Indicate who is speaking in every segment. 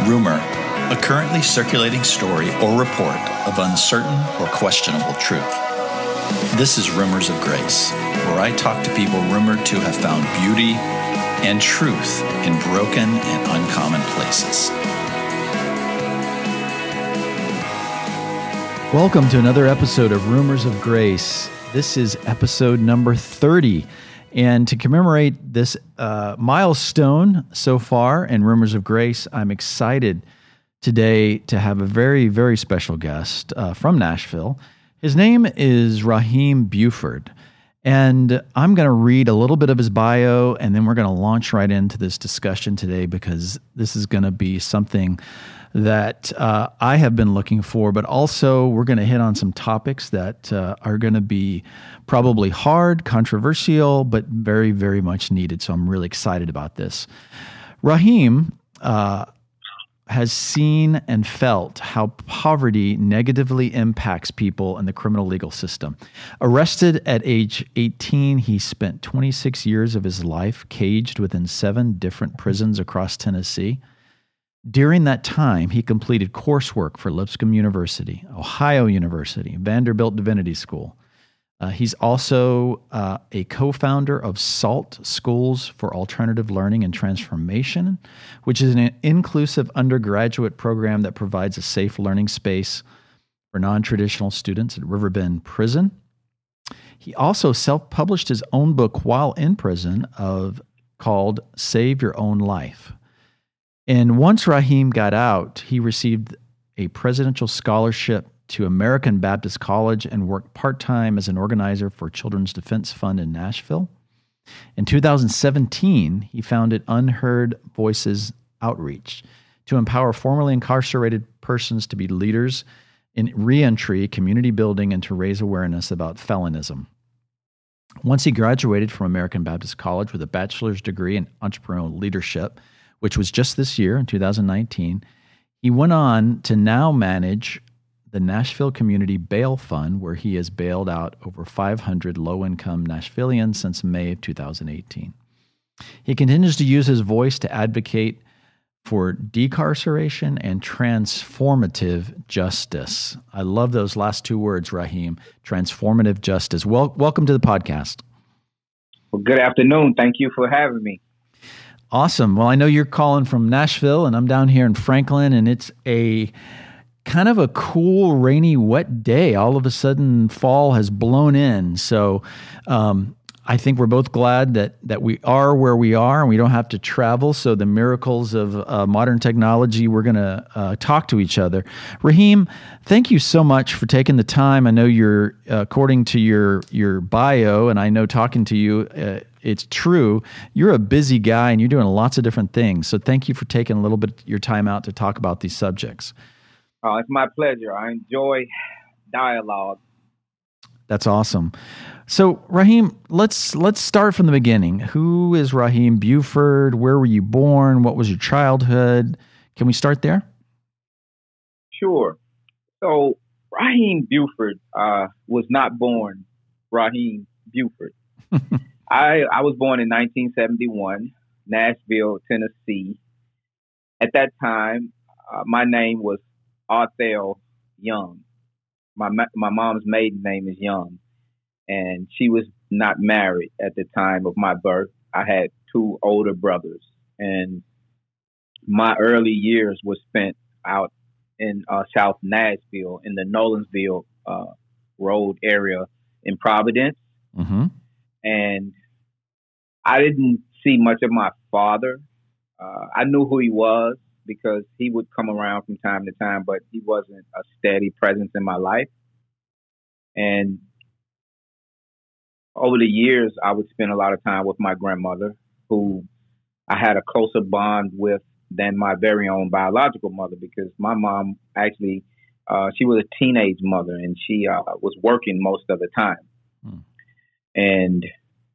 Speaker 1: Rumor, a currently circulating story or report of uncertain or questionable truth. This is Rumors of Grace, where I talk to people rumored to have found beauty and truth in broken and uncommon places. Welcome to another episode of Rumors of Grace. This is episode number 30. And to commemorate this uh, milestone so far in Rumors of Grace, I'm excited today to have a very, very special guest uh, from Nashville. His name is Rahim Buford. And I'm going to read a little bit of his bio, and then we're going to launch right into this discussion today because this is going to be something that uh, I have been looking for, but also we're going to hit on some topics that uh, are going to be probably hard, controversial, but very, very much needed. So I'm really excited about this. Rahim uh, has seen and felt how poverty negatively impacts people in the criminal legal system. Arrested at age 18, he spent 26 years of his life caged within seven different prisons across Tennessee. During that time, he completed coursework for Lipscomb University, Ohio University, Vanderbilt Divinity School. Uh, he's also uh, a co founder of SALT Schools for Alternative Learning and Transformation, which is an inclusive undergraduate program that provides a safe learning space for non traditional students at Riverbend Prison. He also self published his own book while in prison of called Save Your Own Life. And once Rahim got out, he received a presidential scholarship to American Baptist College and worked part time as an organizer for Children's Defense Fund in Nashville. In 2017, he founded Unheard Voices Outreach to empower formerly incarcerated persons to be leaders in reentry, community building, and to raise awareness about felonism. Once he graduated from American Baptist College with a bachelor's degree in entrepreneurial leadership, which was just this year in 2019. He went on to now manage the Nashville Community Bail Fund, where he has bailed out over 500 low income Nashvillians since May of 2018. He continues to use his voice to advocate for decarceration and transformative justice. I love those last two words, Rahim transformative justice. Well, welcome to the podcast.
Speaker 2: Well, good afternoon. Thank you for having me.
Speaker 1: Awesome. Well, I know you're calling from Nashville, and I'm down here in Franklin, and it's a kind of a cool, rainy, wet day. All of a sudden, fall has blown in. So, um, I think we're both glad that that we are where we are and we don't have to travel. So the miracles of uh, modern technology, we're going to uh, talk to each other. Rahim, thank you so much for taking the time. I know you're, uh, according to your your bio, and I know talking to you, uh, it's true. You're a busy guy and you're doing lots of different things. So thank you for taking a little bit of your time out to talk about these subjects.
Speaker 2: Oh, it's my pleasure. I enjoy dialogue.
Speaker 1: That's awesome. So, Rahim, let's let's start from the beginning. Who is Rahim Buford? Where were you born? What was your childhood? Can we start there?
Speaker 2: Sure. So, Rahim Buford uh, was not born Rahim Buford. I I was born in 1971, Nashville, Tennessee. At that time, uh, my name was Arthel Young. My my mom's maiden name is Young, and she was not married at the time of my birth. I had two older brothers, and my early years was spent out in uh, South Nashville in the Nolensville uh, Road area in Providence. Mm-hmm. And I didn't see much of my father. Uh, I knew who he was because he would come around from time to time, but he wasn't a steady presence in my life. And over the years, I would spend a lot of time with my grandmother, who I had a closer bond with than my very own biological mother because my mom actually uh, she was a teenage mother and she uh, was working most of the time. Hmm. And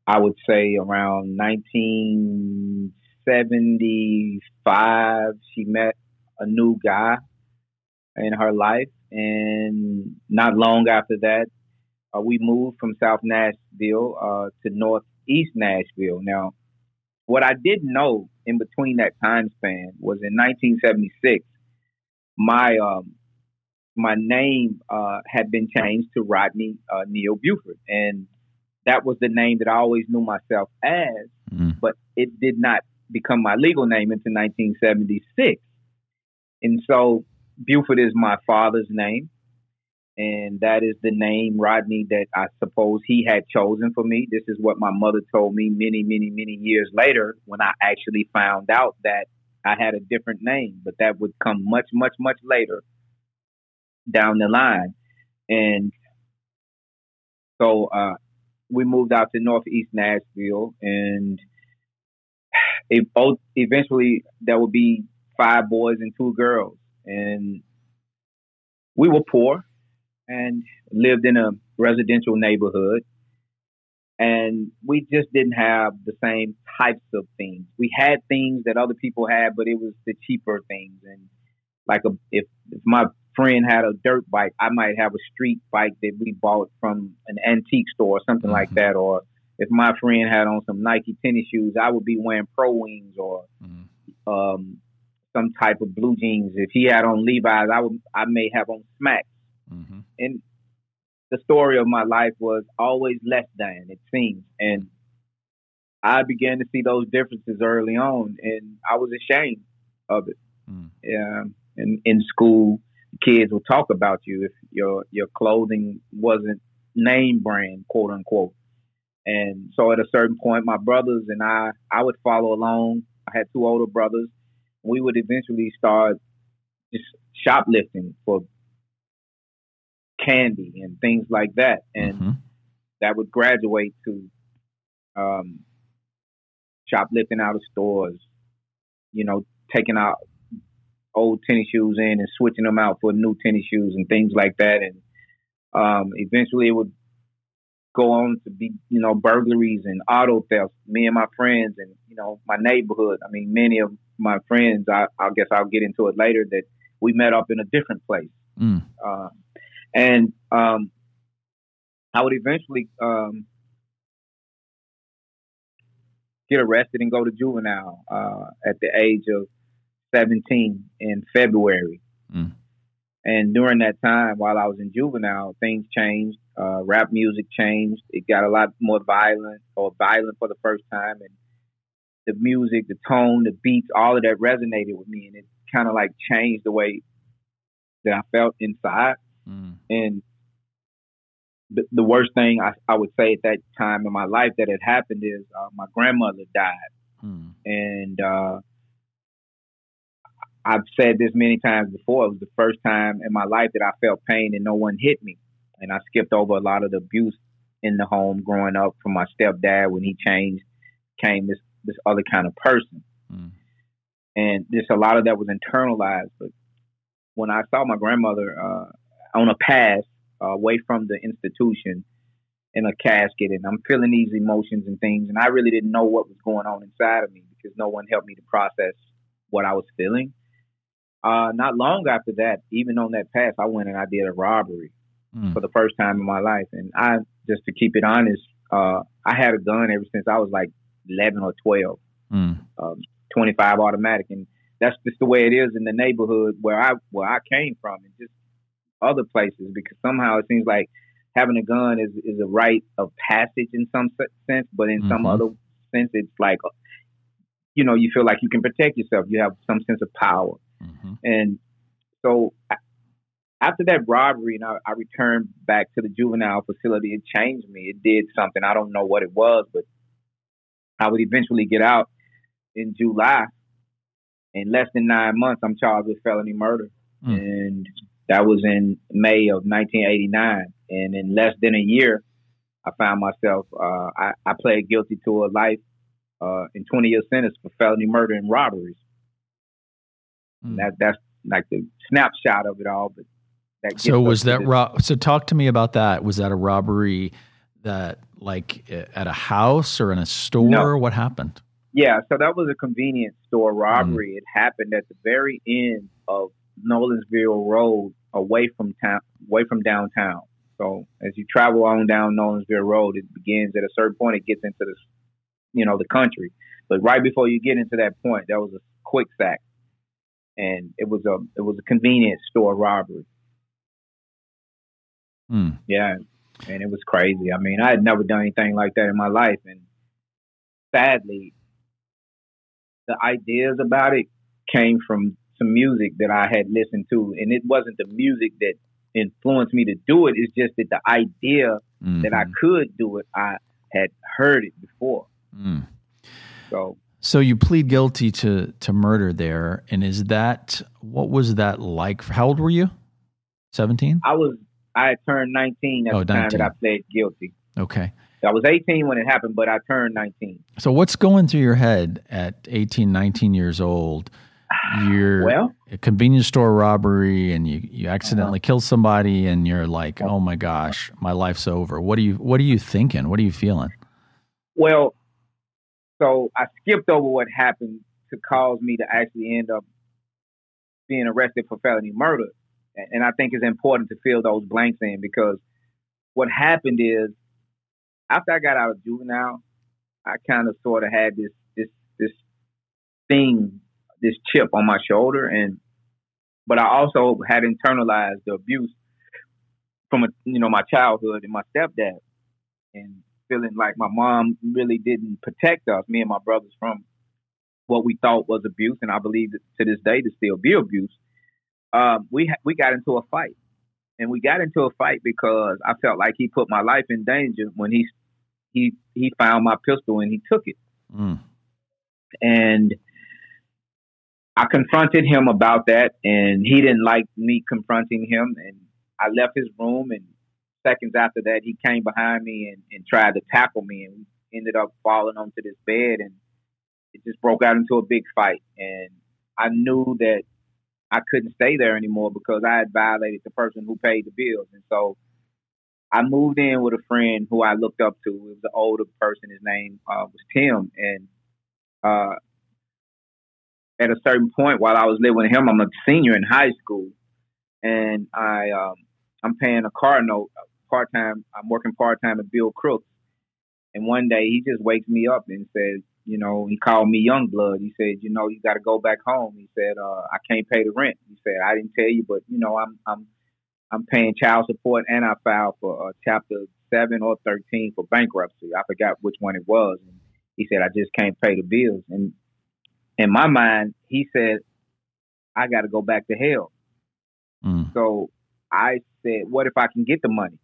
Speaker 2: I would say around 1975, she met a new guy in her life. And not long after that, uh, we moved from South Nashville uh, to Northeast Nashville. Now, what I didn't know in between that time span was in 1976. My um, my name uh, had been changed to Rodney uh, Neal Buford, and that was the name that I always knew myself as. Mm. But it did not become my legal name until 1976, and so Buford is my father's name and that is the name Rodney that I suppose he had chosen for me. This is what my mother told me many, many, many years later when I actually found out that I had a different name, but that would come much, much, much later down the line. And so uh, we moved out to Northeast Nashville, and it both eventually there would be five boys and two girls, and we were poor and lived in a residential neighborhood. And we just didn't have the same types of things. We had things that other people had, but it was the cheaper things. And like a, if, if my friend had a dirt bike, I might have a street bike that we bought from an antique store or something mm-hmm. like that. Or if my friend had on some Nike tennis shoes, I would be wearing Pro Wings or mm-hmm. um, some type of blue jeans. If he had on Levi's, I would I may have on Smacks. Mm-hmm. And the story of my life was always less than, it seems. And I began to see those differences early on, and I was ashamed of it. Mm. Yeah, in in school, kids will talk about you if your your clothing wasn't name brand, quote unquote. And so, at a certain point, my brothers and I, I would follow along. I had two older brothers. We would eventually start just shoplifting for candy and things like that, and mm-hmm. that would graduate to um, shoplifting out of stores. You know, taking out old tennis shoes in and switching them out for new tennis shoes and things like that, and um, eventually it would go on to be, you know, burglaries and auto thefts. Me and my friends and you know my neighborhood. I mean, many of my friends. I, I guess I'll get into it later. That we met up in a different place. Mm. Uh, and um, I would eventually um, get arrested and go to juvenile uh, at the age of 17 in February. Mm. And during that time, while I was in juvenile, things changed. Uh, rap music changed. It got a lot more violent or violent for the first time. And the music, the tone, the beats, all of that resonated with me. And it kind of like changed the way that I felt inside. Mm. And the, the, worst thing I, I, would say at that time in my life that had happened is uh, my grandmother died. Mm. And uh, I've said this many times before. It was the first time in my life that I felt pain and no one hit me. And I skipped over a lot of the abuse in the home growing up from my stepdad when he changed, came this this other kind of person. Mm. And just a lot of that was internalized. But when I saw my grandmother, uh, on a pass uh, away from the institution in a casket, and I'm feeling these emotions and things, and I really didn't know what was going on inside of me because no one helped me to process what I was feeling. Uh, not long after that, even on that pass, I went and I did a robbery mm. for the first time in my life, and I just to keep it honest, uh, I had a gun ever since I was like 11 or 12, mm. um, 25 automatic, and that's just the way it is in the neighborhood where I where I came from, and just other places because somehow it seems like having a gun is is a rite of passage in some sense, but in mm-hmm. some other sense, it's like you know you feel like you can protect yourself. You have some sense of power, mm-hmm. and so after that robbery, and I, I returned back to the juvenile facility. It changed me. It did something. I don't know what it was, but I would eventually get out in July. In less than nine months, I'm charged with felony murder, mm. and that was in May of 1989, and in less than a year, I found myself. Uh, I, I pled guilty to a life uh, and 20 year sentence for felony murder and robberies. Mm. That that's like the snapshot of it all. But
Speaker 1: that so was that ro- so talk to me about that. Was that a robbery that like at a house or in a store? No. What happened?
Speaker 2: Yeah, so that was a convenience store robbery. Mm. It happened at the very end of Nolensville Road away from town, away from downtown. So as you travel on down Nolensville Road, it begins at a certain point. It gets into the, you know, the country. But right before you get into that point, there was a quick sack, and it was a it was a convenience store robbery.
Speaker 1: Hmm.
Speaker 2: Yeah, and it was crazy. I mean, I had never done anything like that in my life, and sadly, the ideas about it came from some music that I had listened to, and it wasn't the music that influenced me to do it. It's just that the idea
Speaker 1: Mhm.
Speaker 2: that I could do it, I had heard it before.
Speaker 1: Mm.
Speaker 2: So
Speaker 1: So you plead guilty to to murder there, and is that what was that like? How old were you? Seventeen.
Speaker 2: I was I turned 19 at
Speaker 1: Oh,
Speaker 2: the time that I pled guilty.
Speaker 1: Okay.
Speaker 2: I was 18 when it happened, but I turned 19.
Speaker 1: So what's going through your head at 18, 19 years old? You're
Speaker 2: Well,
Speaker 1: a convenience store robbery and you, you accidentally
Speaker 2: Uh-huh.
Speaker 1: kill somebody and you're like, oh my gosh, my life's over. What are you what are you thinking? What are you feeling?
Speaker 2: well, so I skipped over what happened to cause me to actually end up being arrested for felony murder. And- I think it's important to fill those blanks in because what happened is after I got out of juvenile, I kind of sort of had this this this thing, this chip on my shoulder, and but I also had internalized the abuse from a, you know my childhood and my stepdad, and feeling like my mom really didn't protect us, me and my brothers, from what we thought was abuse, and I believe to this day to still be abuse. Um, we ha- we got into a fight, and we got into a fight because I felt like he put my life in danger when he he he found my pistol and he took it,
Speaker 1: Mm.
Speaker 2: and I confronted him about that, and he didn't like me confronting him, and I left his room, and seconds after that, he came behind me and, and tried to tackle me, and ended up falling onto this bed, and it just broke out into a big fight, and I knew that I couldn't stay there anymore because I had violated the person who paid the bills, and so I moved in with a friend who I looked up to. It was an older person. His name uh, was Tim, and uh, at a certain point, while I was living with him, I'm a senior in high school, and I um, I'm paying a car note part time. I'm working part time at Bill Crooks, and one day he just wakes me up and says, you know, he called me young blood. He said, you know, you got to go back home. He said, uh, I can't pay the rent. He said, I didn't tell you, but you know, I'm I'm I'm paying child support, and I filed for uh, chapter seven or thirteen for bankruptcy. I forgot which one it was. And he said, I just can't pay the bills. And in my mind, he said, I got to go back to hell.
Speaker 1: Mm.
Speaker 2: So I said, what if I can get the money?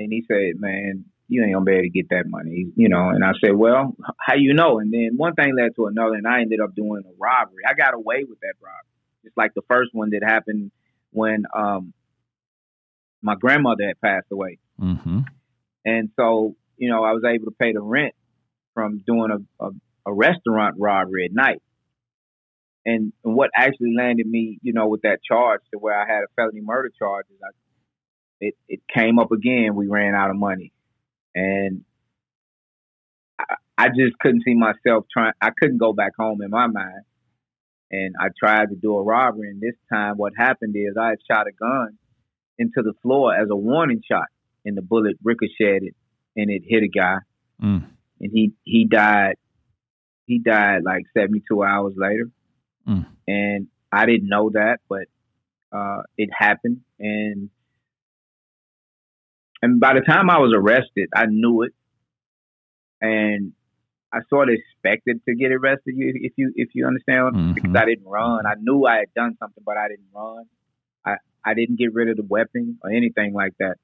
Speaker 2: And he said, man, you ain't gonna be able to get that money, you know. And I said, well, how you know? And then one thing led to another, and I ended up doing a robbery. I got away with that robbery, just like the first one that happened when um, my grandmother had passed away.
Speaker 1: hmm
Speaker 2: And so, you know, I was able to pay the rent from doing a, a, a restaurant robbery at night. And, and what actually landed me, you know, with that charge to where I had a felony murder charge is I, it, it came up again. We ran out of money. And I, I just couldn't see myself trying, I couldn't go back home in my mind. And I tried to do a robbery. And this time, what happened is I had shot a gun into the floor as a warning shot and the bullet ricocheted and it hit a guy
Speaker 1: Mm.
Speaker 2: and he he died he died like 72 hours later
Speaker 1: Mm.
Speaker 2: and i didn't know that but uh it happened and and by the time i was arrested i knew it and i sort of expected to get arrested you- if you if you understand
Speaker 1: Mhm.
Speaker 2: because i didn't run i knew i had done something but i didn't run i i didn't get rid of the weapon or anything like that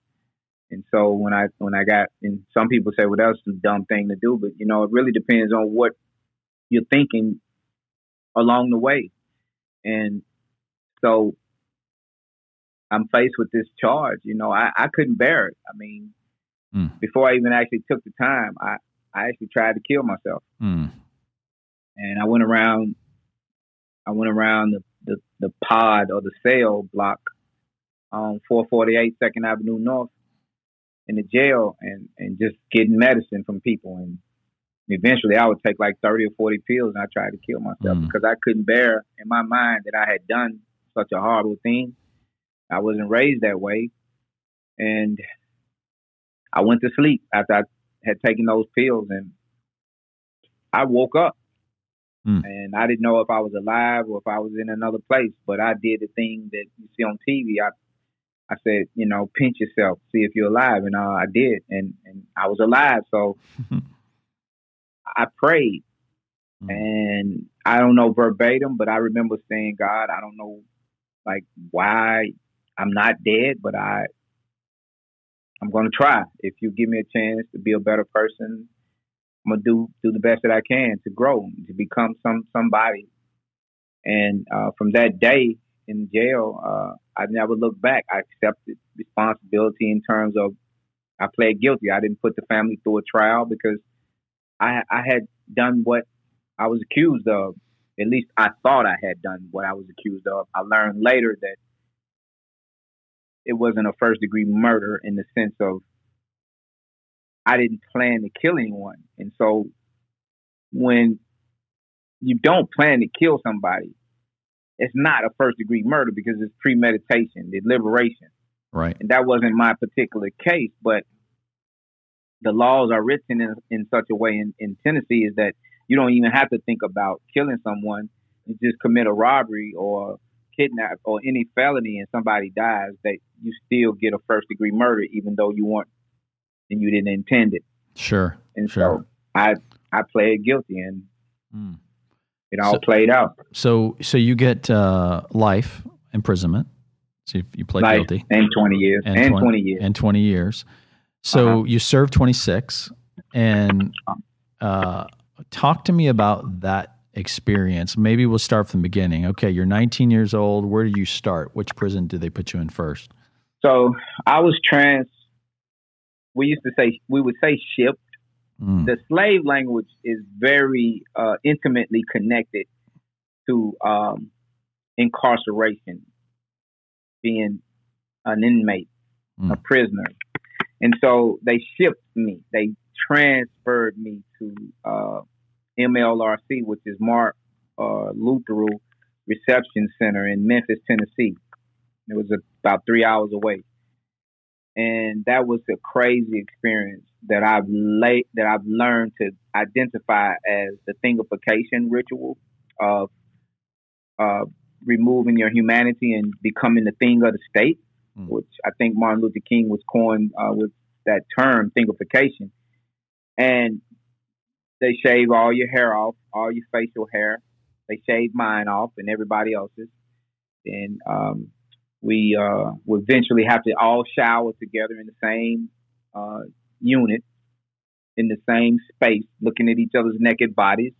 Speaker 2: and so when I when I got and some people say, well, that's a dumb thing to do, but you know, it really depends on what you're thinking along the way. And so I'm faced with this charge. You know, I, I couldn't bear it. I mean,
Speaker 1: Mm.
Speaker 2: before I even actually took the time, I, I actually tried to kill myself.
Speaker 1: Mm.
Speaker 2: And I went around I went around the, the, the pod or the cell block on 448 Second Avenue North in the jail and, and just getting medicine from people. And eventually I would take like 30 or 40 pills and I tried to kill myself
Speaker 1: Mm.
Speaker 2: because I couldn't bear in my mind that I had done such a horrible thing. I wasn't raised that way. And I went to sleep after I had taken those pills and I woke up Mm. And I didn't know if I was alive or if I was in another place, but I did the thing that you see on TV. I I said, you know, pinch yourself, see if you're alive, and uh, I did, and and I was alive. So I prayed, mm. and I don't know verbatim, but I remember saying, God, I don't know, like why I'm not dead, but I I'm going to try. If you give me a chance to be a better person, I'm gonna do do the best that I can to grow, to become some somebody. And uh, from that day in jail, uh, I never looked back. I accepted responsibility in terms of I pled guilty. I didn't put the family through a trial because I I had done what I was accused of. At least I thought I had done what I was accused of. I learned later that it wasn't a first degree murder in the sense of I didn't plan to kill anyone. And so when you don't plan to kill somebody, it's not a first degree murder because it's premeditation, deliberation.
Speaker 1: Right.
Speaker 2: And that wasn't my particular case, but the laws are written in, in such a way in, in Tennessee is that you don't even have to think about killing someone. You just commit a robbery or kidnap or any felony and somebody dies, that you still get a first degree murder even though you weren't and you didn't intend it.
Speaker 1: Sure.
Speaker 2: And
Speaker 1: sure.
Speaker 2: so I I played guilty and mm. it all so, played out.
Speaker 1: So so you get uh, life imprisonment. So you pled
Speaker 2: life
Speaker 1: guilty.
Speaker 2: And twenty years. And, and 20, 20, years.
Speaker 1: And twenty years. So uh-huh. you served twenty six and uh, talk to me about that experience. Maybe we'll start from the beginning. Okay, you're 19 years old. Where do you start? Which prison did they put you in first?
Speaker 2: So I was trans we used to say we would say shipped. Mm. The slave language is very uh, intimately connected to um, incarceration, being an inmate, mm. a prisoner, and so they shipped me. They transferred me to uh, MLRC, which is Mark uh, Luttrell Reception Center in Memphis, Tennessee. It was about three hours away and that was a crazy experience that I've late that I've learned to identify as the thingification ritual of uh, removing your humanity and becoming the thing of the state, mm. which I think Martin Luther King was coined uh, with that term, thingification. And they shave all your hair off, all your facial hair. They shave mine off and everybody else's. And um, we uh, would eventually have to all shower together in the same uh, unit, in the same space, looking at each other's naked bodies.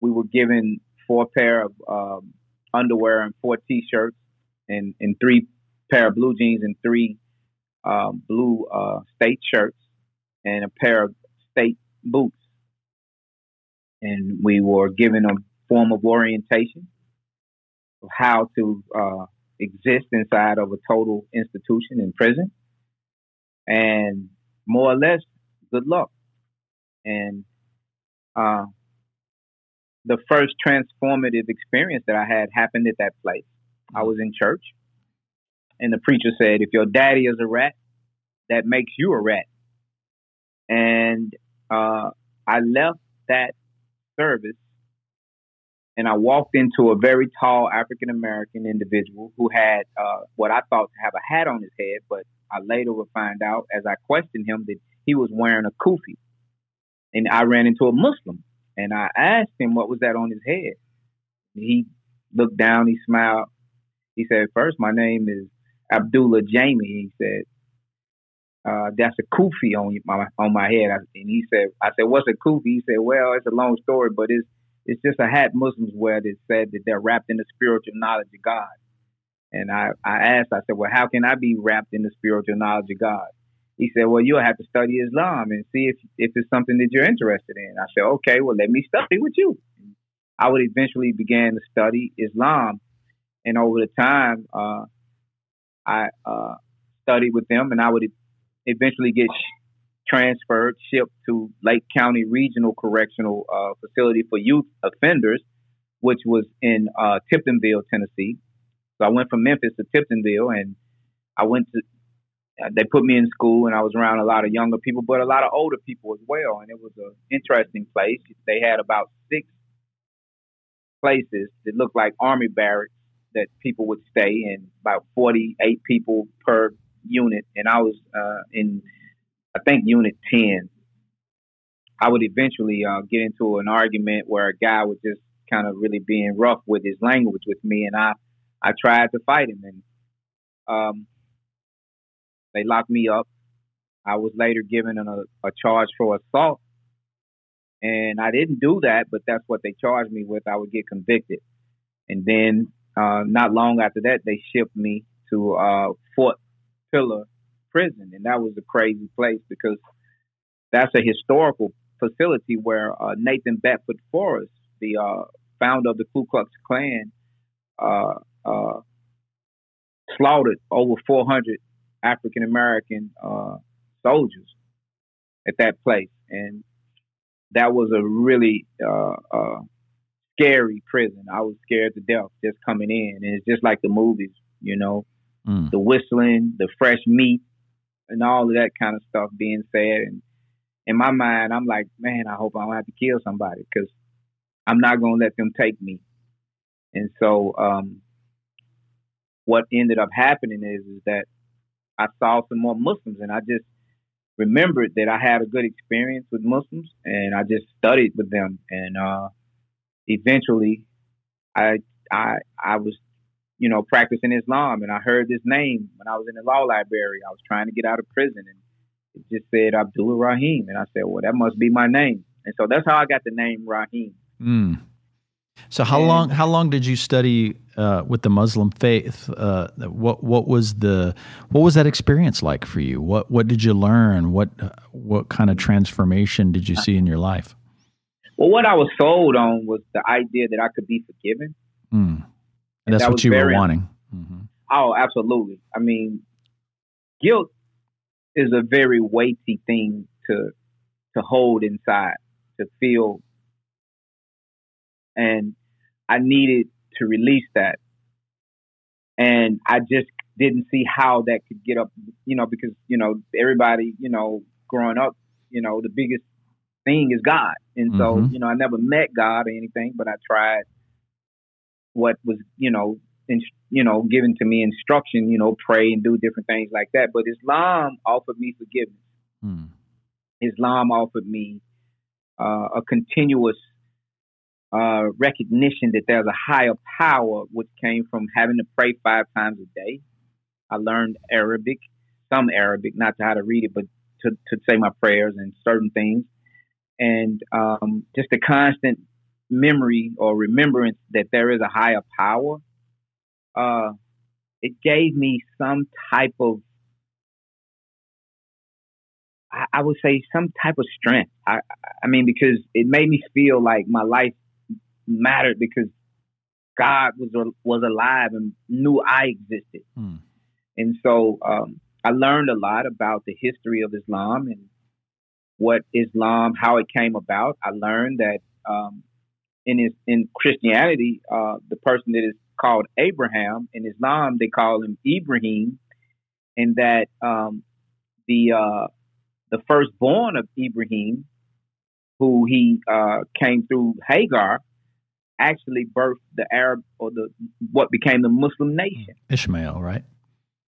Speaker 2: We were given four pair of um, underwear and four t-shirts, and, and three pair of blue jeans and three um, blue uh, state shirts, and a pair of state boots. And we were given a form of orientation of how to uh, exist inside of a total institution in prison. And more or less, good luck. And uh, the first transformative experience that I had happened at that place. I was in church, and the preacher said, If your daddy is a rat, that makes you a rat. And uh, I left that service and I walked into a very tall African American individual who had uh, what I thought to have a hat on his head, but I later would find out as I questioned him that he was wearing a kufi. And I ran into a Muslim, and I asked him what was that on his head. He looked down, he smiled. He said, First, my name is Abdullah Jamie. He said, uh, that's a kufi on my on my head. and he said, I said, what's a kufi? He said, well, it's a long story, but it's it's just a hat Muslims wear that said that they're wrapped in the spiritual knowledge of God. And I, I asked, I said, well, how can I be wrapped in the spiritual knowledge of God? He said, well, you'll have to study Islam and see if, if it's something that you're interested in. I said, okay, well, let me study with you. I would eventually begin to study Islam. And over the time, uh, I uh, studied with them and I would eventually get transferred, shipped to Lake County Regional Correctional uh, Facility for Youth Offenders, which was in uh, Tiptonville, Tennessee. So I went from Memphis to Tiptonville, and I went to. Uh, they put me in school, and I was around a lot of younger people, but a lot of older people as well. And it was an interesting place. They had about six places that looked like army barracks that people would stay in, about 48 people per unit. And I was uh, in, I think, unit 10. I would eventually uh, get into an argument where a guy was just kind of really being rough with his language with me, and I, I tried to fight him, and um, they locked me up. I was later given a, a charge for assault, and I didn't do that, but that's what they charged me with. I would get convicted, and then uh, not long after that, they shipped me to uh, Fort Pillow Prison, and that was a crazy place because that's a historical facility where uh, Nathan Bedford Forrest, the uh, founder of the Ku Klux Klan, uh, uh, slaughtered over 400 African American uh, soldiers at that place, and that was a really uh, scary prison. I was scared to death just coming in, and it's just like the movies, you know, mm. the whistling, the fresh meat, and all of that kind of stuff being said. And in my mind, I'm like, man, I hope I don't have to kill somebody because I'm not going to let them take me. And so, um, what ended up happening is, is that I saw some more Muslims, and I just remembered that I had a good experience with Muslims, and I just studied with them. And uh, eventually, I I I was, you know, practicing Islam, and I heard this name when I was in the law library. I was trying to get out of prison, and it just said Abdul Rahim, and I said, well, that must be my name. And so that's how I got the name Rahim.
Speaker 1: Mm. So how and, long how long did you study uh, with the Muslim faith? Uh, what what was the what was that experience like for you? What what did you learn? What what kind of transformation did you see in your life?
Speaker 2: Well, what I was sold on was the idea that I could be forgiven.
Speaker 1: Mm. And, and that's that what you were wanting. Mm-hmm.
Speaker 2: Oh, absolutely. I mean, guilt is a very weighty thing to to hold inside, to feel and I needed to release that. And I just didn't see how that could get up, you know, because, you know, everybody, you know, growing up, you know, the biggest thing is God. And so, mm-hmm. you know, I never met God or anything, but I tried what was, you know, in, you know, given to me instruction, you know, pray and do different things like that. But Islam offered me forgiveness. Mm. Islam offered me uh, a continuous uh, recognition that there's a higher power, which came from having to pray five times a day. I learned Arabic, some Arabic, not to how to read it, but to, to say my prayers and certain things. And um, just a constant memory or remembrance that there is a higher power. Uh, it gave me some type of I, would say some type of strength. I, I mean, because it made me feel like my life mattered because God was was alive and knew I existed. Hmm. And so um, I learned a lot about the history of Islam and what Islam, how it came about. I learned that um, in his, in Christianity, uh, the person that is called Abraham in Islam they call him Ibrahim, and that um, the uh, the firstborn of Ibrahim, who he uh, came through Hagar, actually birthed the Arab or the what became the Muslim nation.
Speaker 1: Ishmael, right?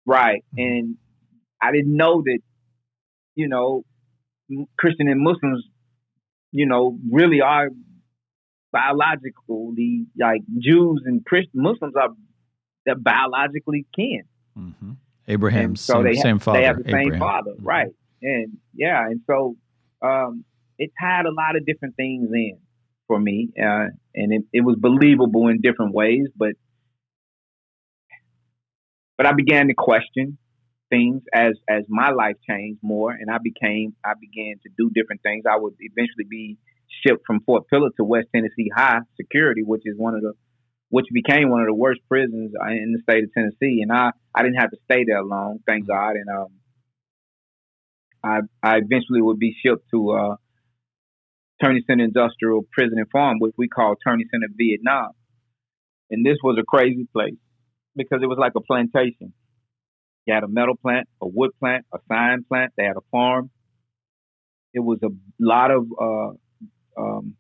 Speaker 2: Right. Mm-hmm. And I didn't know that, you know, Christian and Muslims, you know, really are biologically like Jews and Christian Muslims are they're biologically kin.
Speaker 1: Mm-hmm. Abraham, so same, they have, same father.
Speaker 2: They have the
Speaker 1: Abraham.
Speaker 2: same father, mm-hmm. right? And yeah, and so um, it tied a lot of different things in for me, uh, and it, it was believable in different ways. But but I began to question things as as my life changed more, and I became I began to do different things. I would eventually be shipped from Fort Pillow to West Tennessee High Security, which is one of the which became one of the worst prisons in the state of Tennessee. And I I didn't have to stay there long, thank God. And um, I I eventually would be shipped to uh, Turney Center Industrial Prison and Farm, which we call Turney Center Vietnam. And this was a crazy place because it was like a plantation. You had a metal plant, a wood plant, a sign plant. They had a farm. It was a lot of uh, um,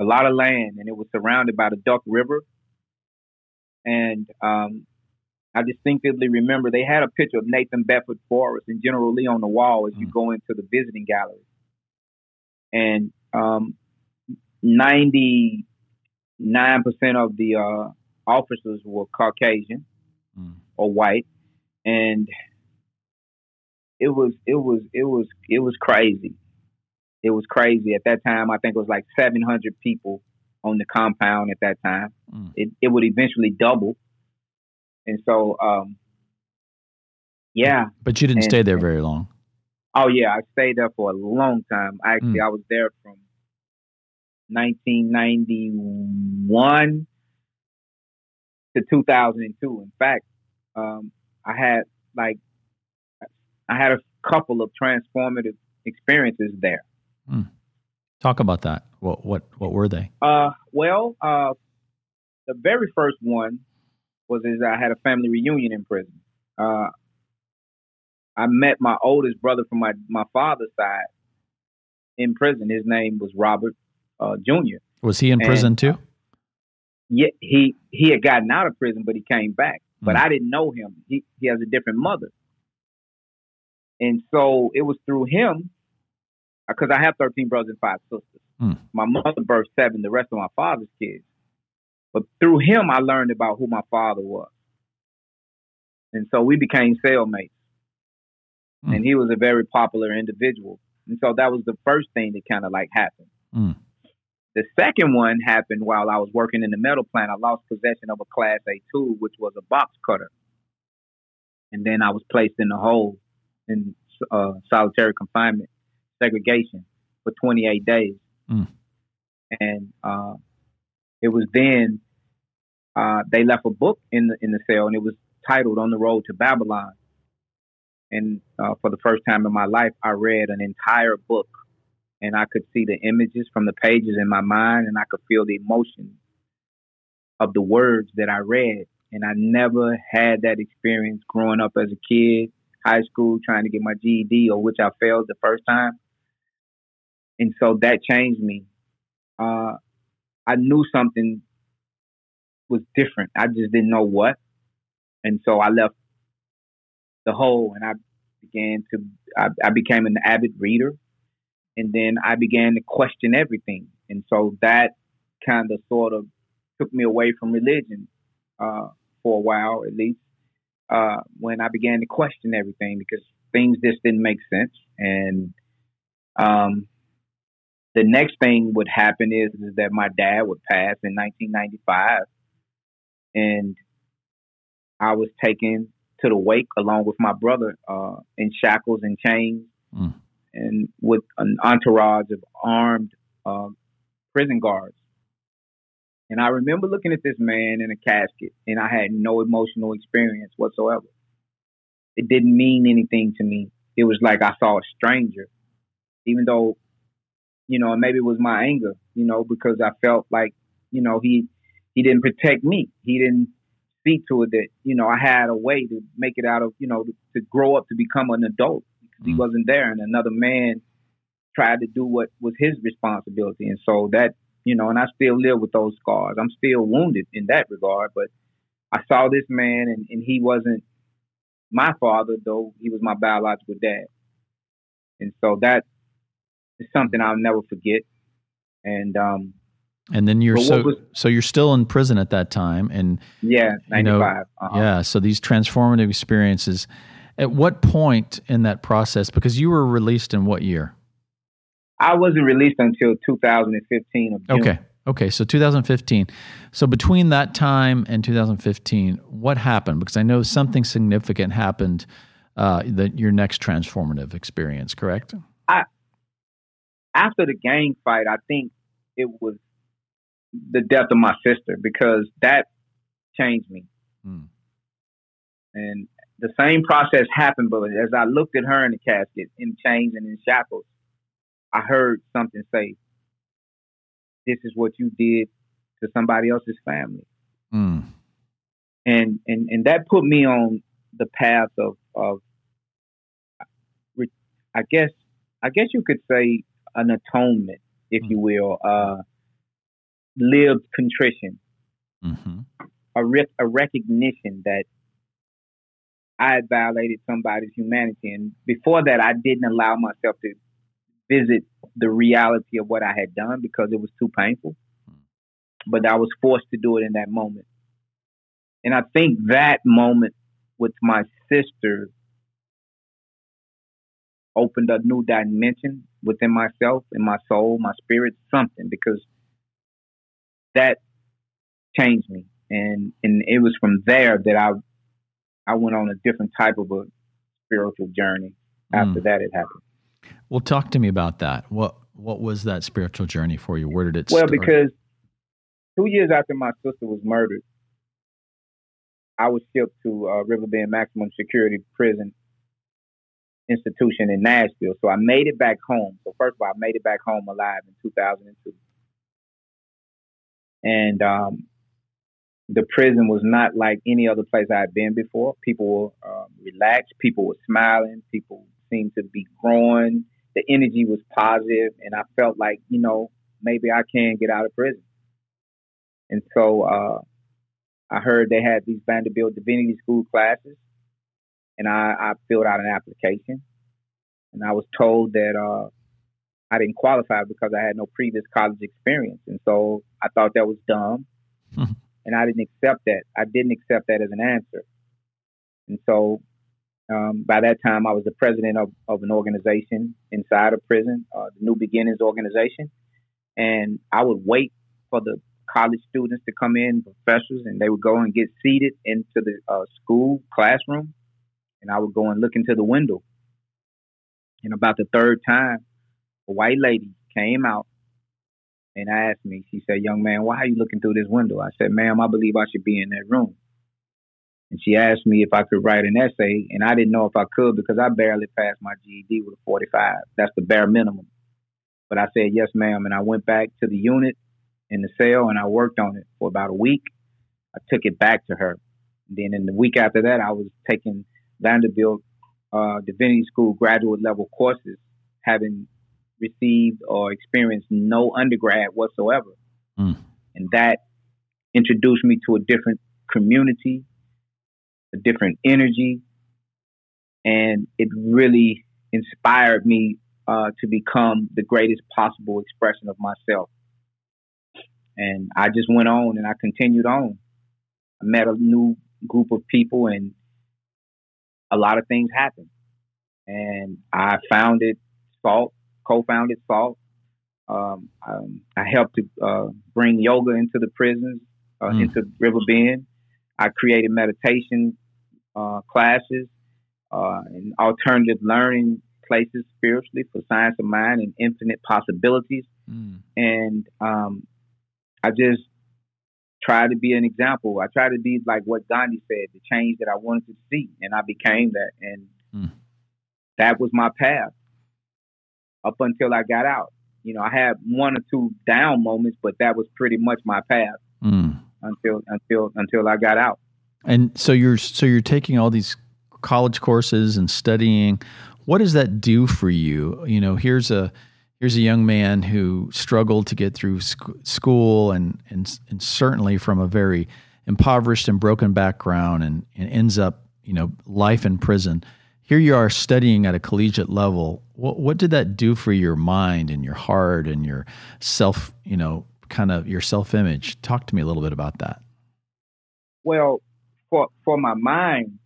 Speaker 2: a lot of land, and it was surrounded by the Duck River. And um, I distinctively remember they had a picture of Nathan Bedford Forrest and General Lee on the wall as you mm. go into the visiting gallery. And um, 99% of the uh, officers were Caucasian mm. or white. And it was it was it was it was crazy. It was crazy at that time. I think it was like 700 people on the compound at that time. Mm. It it would eventually double, and so um, yeah.
Speaker 1: But you didn't and, stay there very long.
Speaker 2: Oh yeah, I stayed there for a long time. Actually, mm. I was there from 1991 to 2002. In fact, um, I had like I had a couple of transformative experiences there.
Speaker 1: Mm. Talk about that. What what what were they?
Speaker 2: Uh, well, uh, the very first one was is I had a family reunion in prison. Uh, I met my oldest brother from my my father's side in prison. His name was Robert uh, Jr.
Speaker 1: Was he in and, prison too?
Speaker 2: yeah, he he had gotten out of prison, but he came back. But mm. I didn't know him. He he has a different mother, and so it was through him because I have thirteen brothers and five sisters. Mm. My mother birthed seven, the rest of my father's kids. But through him, I learned about who my father was, and so we became cellmates. Mm. And he was a very popular individual, and so that was the first thing that kind of like happened. Mm. The second one happened while I was working in the metal plant. I lost possession of a Class A tool, which was a box cutter. And then I was placed in the hole in uh, solitary confinement, segregation for 28 days. Mm. And uh, it was then uh, they left a book in the in the cell, and it was titled "On the Road to Babylon." And uh, for the first time in my life, I read an entire book and I could see the images from the pages in my mind and I could feel the emotion of the words that I read. And I never had that experience growing up as a kid, high school, trying to get my GED, or which I failed the first time. And so that changed me. Uh, I knew something was different. I just didn't know what. And so I left the hole and I began to, I, I became an avid reader and then I began to question everything. And so that kind of sort of took me away from religion uh, for a while, at least, uh, when I began to question everything because things just didn't make sense. And um, the next thing would happen is, is that my dad would pass in 1995, and I was taken to the wake along with my brother uh, in shackles and chains. Mm and with an entourage of armed uh, prison guards. And I remember looking at this man in a casket, and I had no emotional experience whatsoever. It didn't mean anything to me. It was like I saw a stranger, even though, you know, and maybe it was my anger, you know, because I felt like, you know, he he didn't protect me. He didn't see to it that, you know, I had a way to make it out of, you know, to, to grow up to become an adult because he mm wasn't there, and another man tried to do what was his responsibility, and so that you know, and I still live with those scars. I'm still wounded in that regard, but I saw this man, and, and he wasn't my father, though he was my biological dad, and so that is something I'll never forget. And um,
Speaker 1: and then you're so was, so you're still in prison at that time, and
Speaker 2: yeah, ninety five. You know,
Speaker 1: uh-huh. Yeah, so these transformative experiences at what point in that process? Because you were released in what year?
Speaker 2: I wasn't released until 2015
Speaker 1: Okay. Okay, so 2015. So between that time and 2015, what happened? Because I know something significant happened. Uh, that your next transformative experience, correct?
Speaker 2: I after the gang fight, I think it was the death of my sister because that changed me. Hmm. And the same process happened, but as I looked at her in the casket, in chains and in shackles, I heard something say, "This is what you did to somebody else's family," mm. and and and that put me on the path of of, I guess I guess you could say an atonement, if mm. you will. Uh, lived contrition, mm-hmm. a, a recognition that I had violated somebody's humanity. And before that, I didn't allow myself to visit the reality of what I had done because it was too painful. But I was forced to do it in that moment. And I think that moment with my sister opened a new dimension within myself and my soul, my spirit, something because that changed me. And and it was from there that I I went on a different type of a spiritual journey after mm. that it happened.
Speaker 1: Well, talk to me about that. What what was that spiritual journey for you? Where did it
Speaker 2: well,
Speaker 1: start?
Speaker 2: because two years after my sister was murdered, I was shipped to uh, Riverbend Maximum Security Prison institution in Nashville. So I made it back home. So first of all, I made it back home alive in 2002. And um, the prison was not like any other place I had been before. People were um, relaxed. People were smiling. People seemed to be growing. The energy was positive, and I felt like you know maybe I can get out of prison. And so uh, I heard they had these Vanderbilt Divinity School classes, and I, I filled out an application, and I was told that uh, I didn't qualify because I had no previous college experience, and so I thought that was dumb, and I didn't accept that. I didn't accept that as an answer, and so um, by that time I was the president of, of an organization inside a prison, uh, the New Beginnings organization, and I would wait for the college students to come in, professors, and they would go and get seated into the uh, school classroom, and I would go and look into the window. And about the third time, a white lady came out and asked me, she said, Young man, why are you looking through this window? I said, Ma'am, I believe I should be in that room. And she asked me if I could write an essay, and I didn't know if I could because I barely passed my GED with a 45. That's the bare minimum. But I said, Yes, ma'am. And I went back to the unit in the cell and I worked on it for about a week. I took it back to her. And then in the week after that, I was taking Vanderbilt uh, Divinity School graduate level courses, having received or experienced no undergrad whatsoever. Mm. And that introduced me to a different community, a different energy, and it really inspired me uh, to become the greatest possible expression of myself. And I just went on and I continued on. I met a new group of people and a lot of things happened. And I founded SALT, co-founded SALT. Um, um, I helped to uh, bring yoga into the prisons, uh, mm. into Riverbend. I created meditation uh, classes uh, and alternative learning places spiritually for science of mind and infinite possibilities. Mm. And um, I just try to be an example. I try to be like what Gandhi said, the change that I wanted to see, and I became that. And mm. that was my path up until I got out. You know, I had one or two down moments, but that was pretty much my path mm. until until until I got out.
Speaker 1: And so you're so you're taking all these college courses and studying. What does that do for you? You know, here's a here's a young man who struggled to get through sc- school and, and, and certainly from a very impoverished and broken background and, and ends up you know life in prison. Here you are studying at a collegiate level. What, what did that do for your mind and your heart and your self you know kind of your self image talk to me a little bit about that.
Speaker 2: Well for for my mind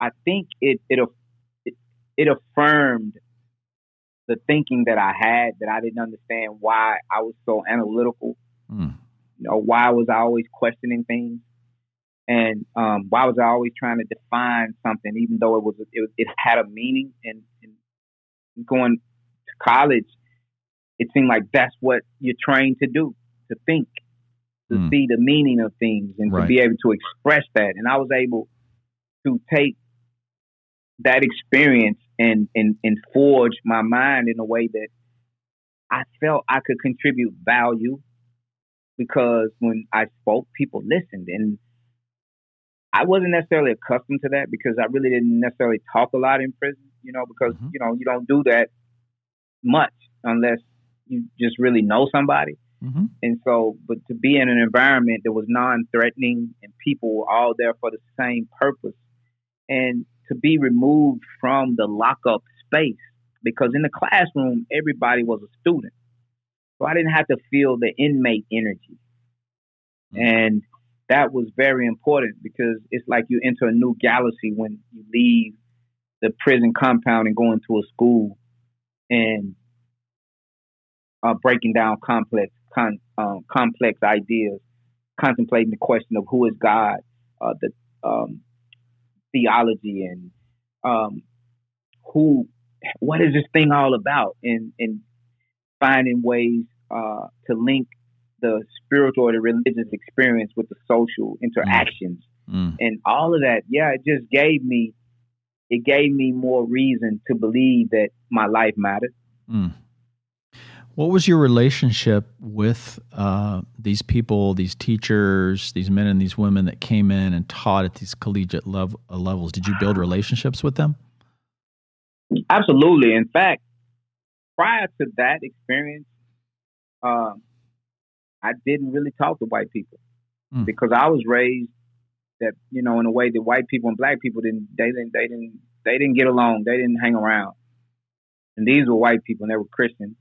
Speaker 2: i think it it it, it affirmed the thinking that I had that I didn't understand why I was so analytical. Mm. You know, why was I always questioning things, and um, why was I always trying to define something, even though it was it, it had a meaning. And, and going to college, it seemed like that's what you're trained to do, to think, to mm. see the meaning of things, and right. to be able to express that. And I was able to take that experience and, and, and forge my mind in a way that I felt I could contribute value because when I spoke, people listened. And I wasn't necessarily accustomed to that because I really didn't necessarily talk a lot in prison, you know, because, mm-hmm. you know, you don't do that much unless you just really know somebody. Mm-hmm. And so, but to be in an environment that was non-threatening and people were all there for the same purpose, and to be removed from the lockup space because in the classroom everybody was a student, so I didn't have to feel the inmate energy, mm-hmm. and that was very important because it's like you enter a new galaxy when you leave the prison compound and go into a school and uh, breaking down complex con, um, complex ideas, contemplating the question of who is God, uh, the um, theology, and um, who, what is this thing all about, and and finding ways uh, to link the spiritual or the religious experience with the social interactions mm. and all of that. Yeah, it just gave me it gave me more reason to believe that my life mattered. Mm.
Speaker 1: What was your relationship with uh, these people, these teachers, these men and these women that came in and taught at these collegiate lev- uh, levels? Did you build relationships with them?
Speaker 2: Absolutely. In fact, prior to that experience, uh, I didn't really talk to white people mm. because I was raised that you know in a way that white people and black people didn't they didn't they didn't they didn't get along. They didn't hang around. And these were white people and they were Christians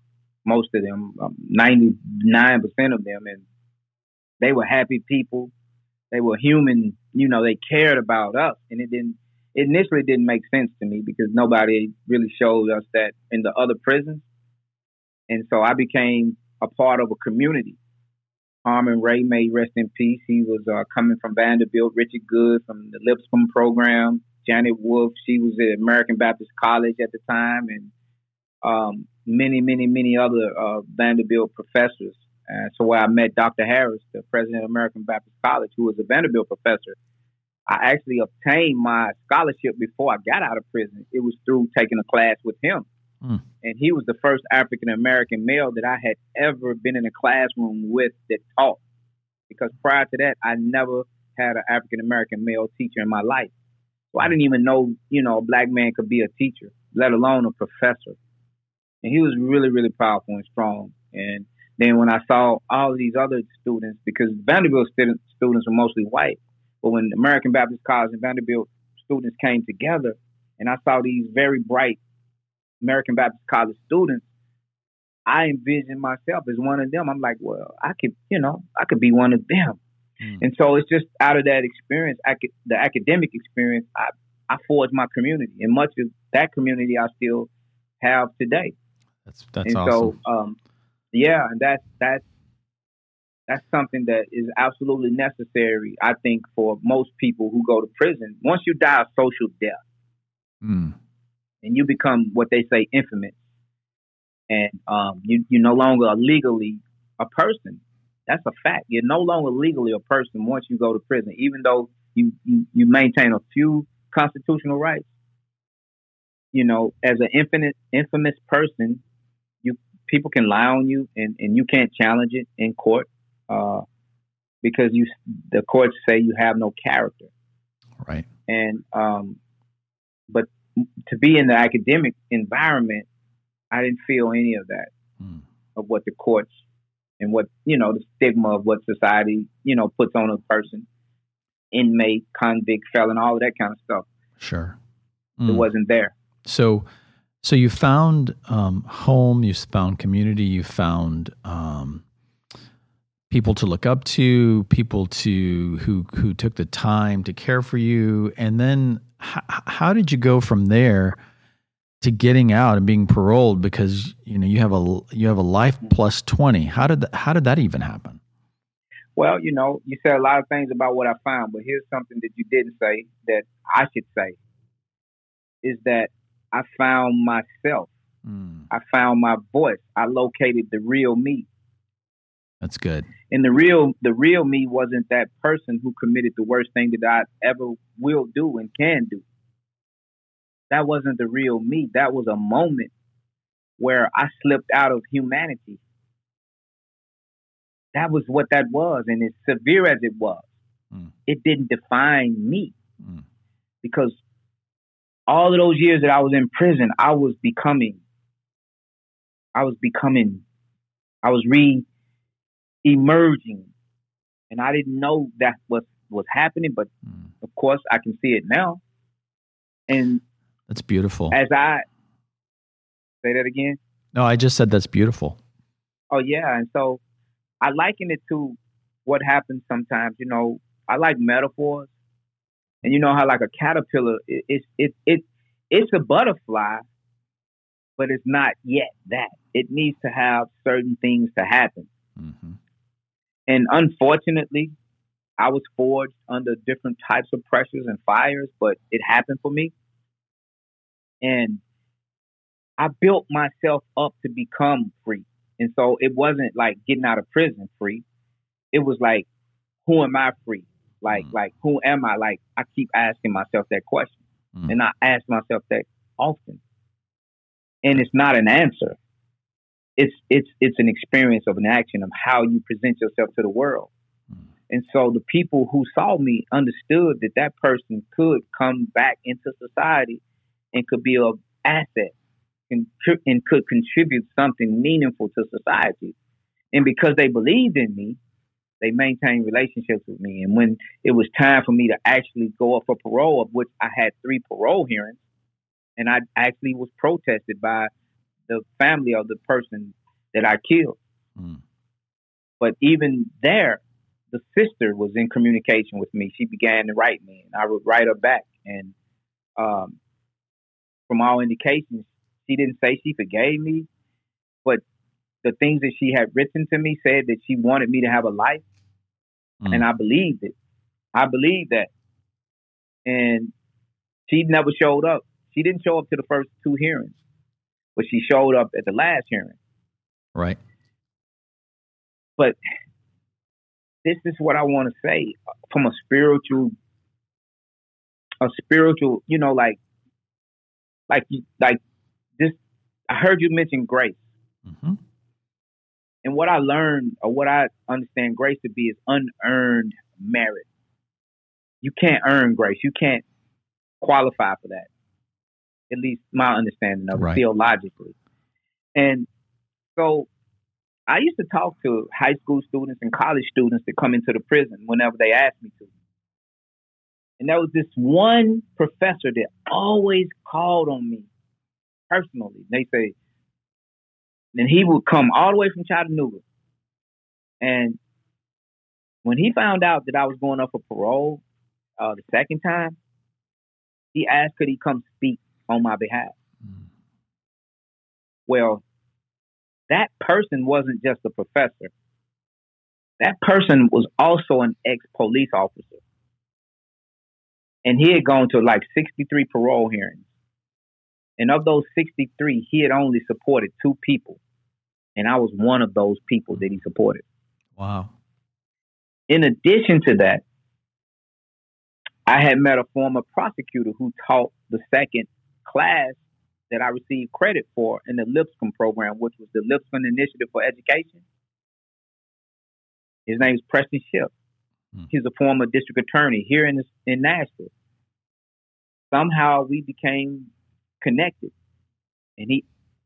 Speaker 2: most of them, um, ninety nine percent of them, and they were happy people. They were human. You know, they cared about us, and it didn't. It initially didn't make sense to me because nobody really showed us that in the other prisons, and so I became a part of a community. Harmon Wray may rest in peace. He was uh, coming from Vanderbilt. Richard Goode from the Lipscomb program. Janet Wolf, she was at American Baptist College at the time, and um, many, many, many other uh, Vanderbilt professors. And so where I met Dr. Harris, the president of American Baptist College, who was a Vanderbilt professor. I actually obtained my scholarship before I got out of prison. It was through taking a class with him. Mm. And he was the first African American male that I had ever been in a classroom with that taught. Because prior to that, I never had an African American male teacher in my life. So I didn't even know, you know, a black man could be a teacher, let alone a professor and he was really really powerful and strong. And then when I saw all these other students, because Vanderbilt students students were mostly white, but when American Baptist College and Vanderbilt students came together, and I saw these very bright American Baptist College students, I envisioned myself as one of them. I'm like, well, I could, you know, I could be one of them. Mm. And so it's just out of that experience, the academic experience, I, I forged my community, and much of that community I still have today.
Speaker 1: That's that's and awesome.
Speaker 2: So, um, yeah, and that's that's that's something that is absolutely necessary, I think, for most people who go to prison. Once you die a social death, mm. and you become what they say infamous, and um, you you no longer legally a person. That's a fact. You're no longer legally a person once you go to prison, even though you you, you maintain a few constitutional rights. You know, as an infinite infamous person, people can lie on you and, and you can't challenge it in court uh, because you the courts say you have no character.
Speaker 1: Right.
Speaker 2: And um, but to be in the academic environment, I didn't feel any of that mm. of what the courts and what you know the stigma of what society you know puts on a person, inmate, convict, felon, all of that kind of stuff.
Speaker 1: Sure.
Speaker 2: Mm. It wasn't there.
Speaker 1: So so you found um, home, you found community, you found um, people to look up to, people to who who took the time to care for you, and then h- how did you go from there to getting out and being paroled? Because you know you have a you have a life plus twenty. How did how did that even happen?
Speaker 2: Well, you know, you said a lot of things about what I found, but here's something that you didn't say that I should say is that I found myself. Mm. I found my voice. I located the real me.
Speaker 1: That's good.
Speaker 2: And the real the real me wasn't that person who committed the worst thing that I ever will do and can do. That wasn't the real me. That was a moment where I slipped out of humanity. That was what that was. And as severe as it was, mm. it didn't define me. Mm. Because all of those years that I was in prison, I was becoming, I was becoming, I was re, emerging. And I didn't know that was was happening, but mm. of course I can see it now. And
Speaker 1: that's beautiful.
Speaker 2: As I say that again.
Speaker 1: No, I just said that's beautiful.
Speaker 2: Oh yeah, and so I liken it to what happens sometimes. You know, I like metaphors, and you know how like a caterpillar, it, it, it, it it's a butterfly, but it's not yet that. It needs to have certain things to happen. Mm-hmm. And unfortunately, I was forged under different types of pressures and fires, but it happened for me. And I built myself up to become free. And so it wasn't like getting out of prison free. It was like, who am I free? Like, mm. like who am I? Like I keep asking myself that question. Mm. And I ask myself that often. And it's not an answer. It's it's it's an experience of an action of how you present yourself to the world. Mm. And so the people who saw me understood that that person could come back into society and could be of asset and, and could contribute something meaningful to society. And because they believed in me, they maintained relationships with me. And when it was time for me to actually go up for parole, of which I had three parole hearings, and I actually was protested by the family of the person that I killed. Mm. But even there, the sister was in communication with me. She began to write me, and I would write her back. And um, from all indications, she didn't say she forgave me, but the things that she had written to me said that she wanted me to have a life, mm. and I believed it. I believed that, and she never showed up. She didn't show up to the first two hearings, but she showed up at the last hearing.
Speaker 1: Right.
Speaker 2: But this is what I want to say from a spiritual, a spiritual, you know, like, like, like this. I heard you mention grace. Mm-hmm. And what I learned, or what I understand grace to be, is unearned merit. You can't earn grace. You can't qualify for that. At least my understanding of it theologically. And so I used to talk to high school students and college students that come into the prison whenever they asked me to. And there was this one professor that always called on me personally. They say, and he would come all the way from Chattanooga. And when he found out that I was going up for parole uh, the second time, he asked could he come speak on my behalf. Mm. Well, that person wasn't just a professor. That person was also an ex police officer. And he had gone to like 63 parole hearings. And of those 63, he had only supported two people. And I was one of those people that he supported.
Speaker 1: Wow.
Speaker 2: In addition to that, I had met a former prosecutor who taught the second class that I received credit for in the Lipscomb program, which was the Lipscomb Initiative for Education. His name is Preston Shipp. Hmm. He's a former district attorney here in in Nashville. Somehow we became connected, and he,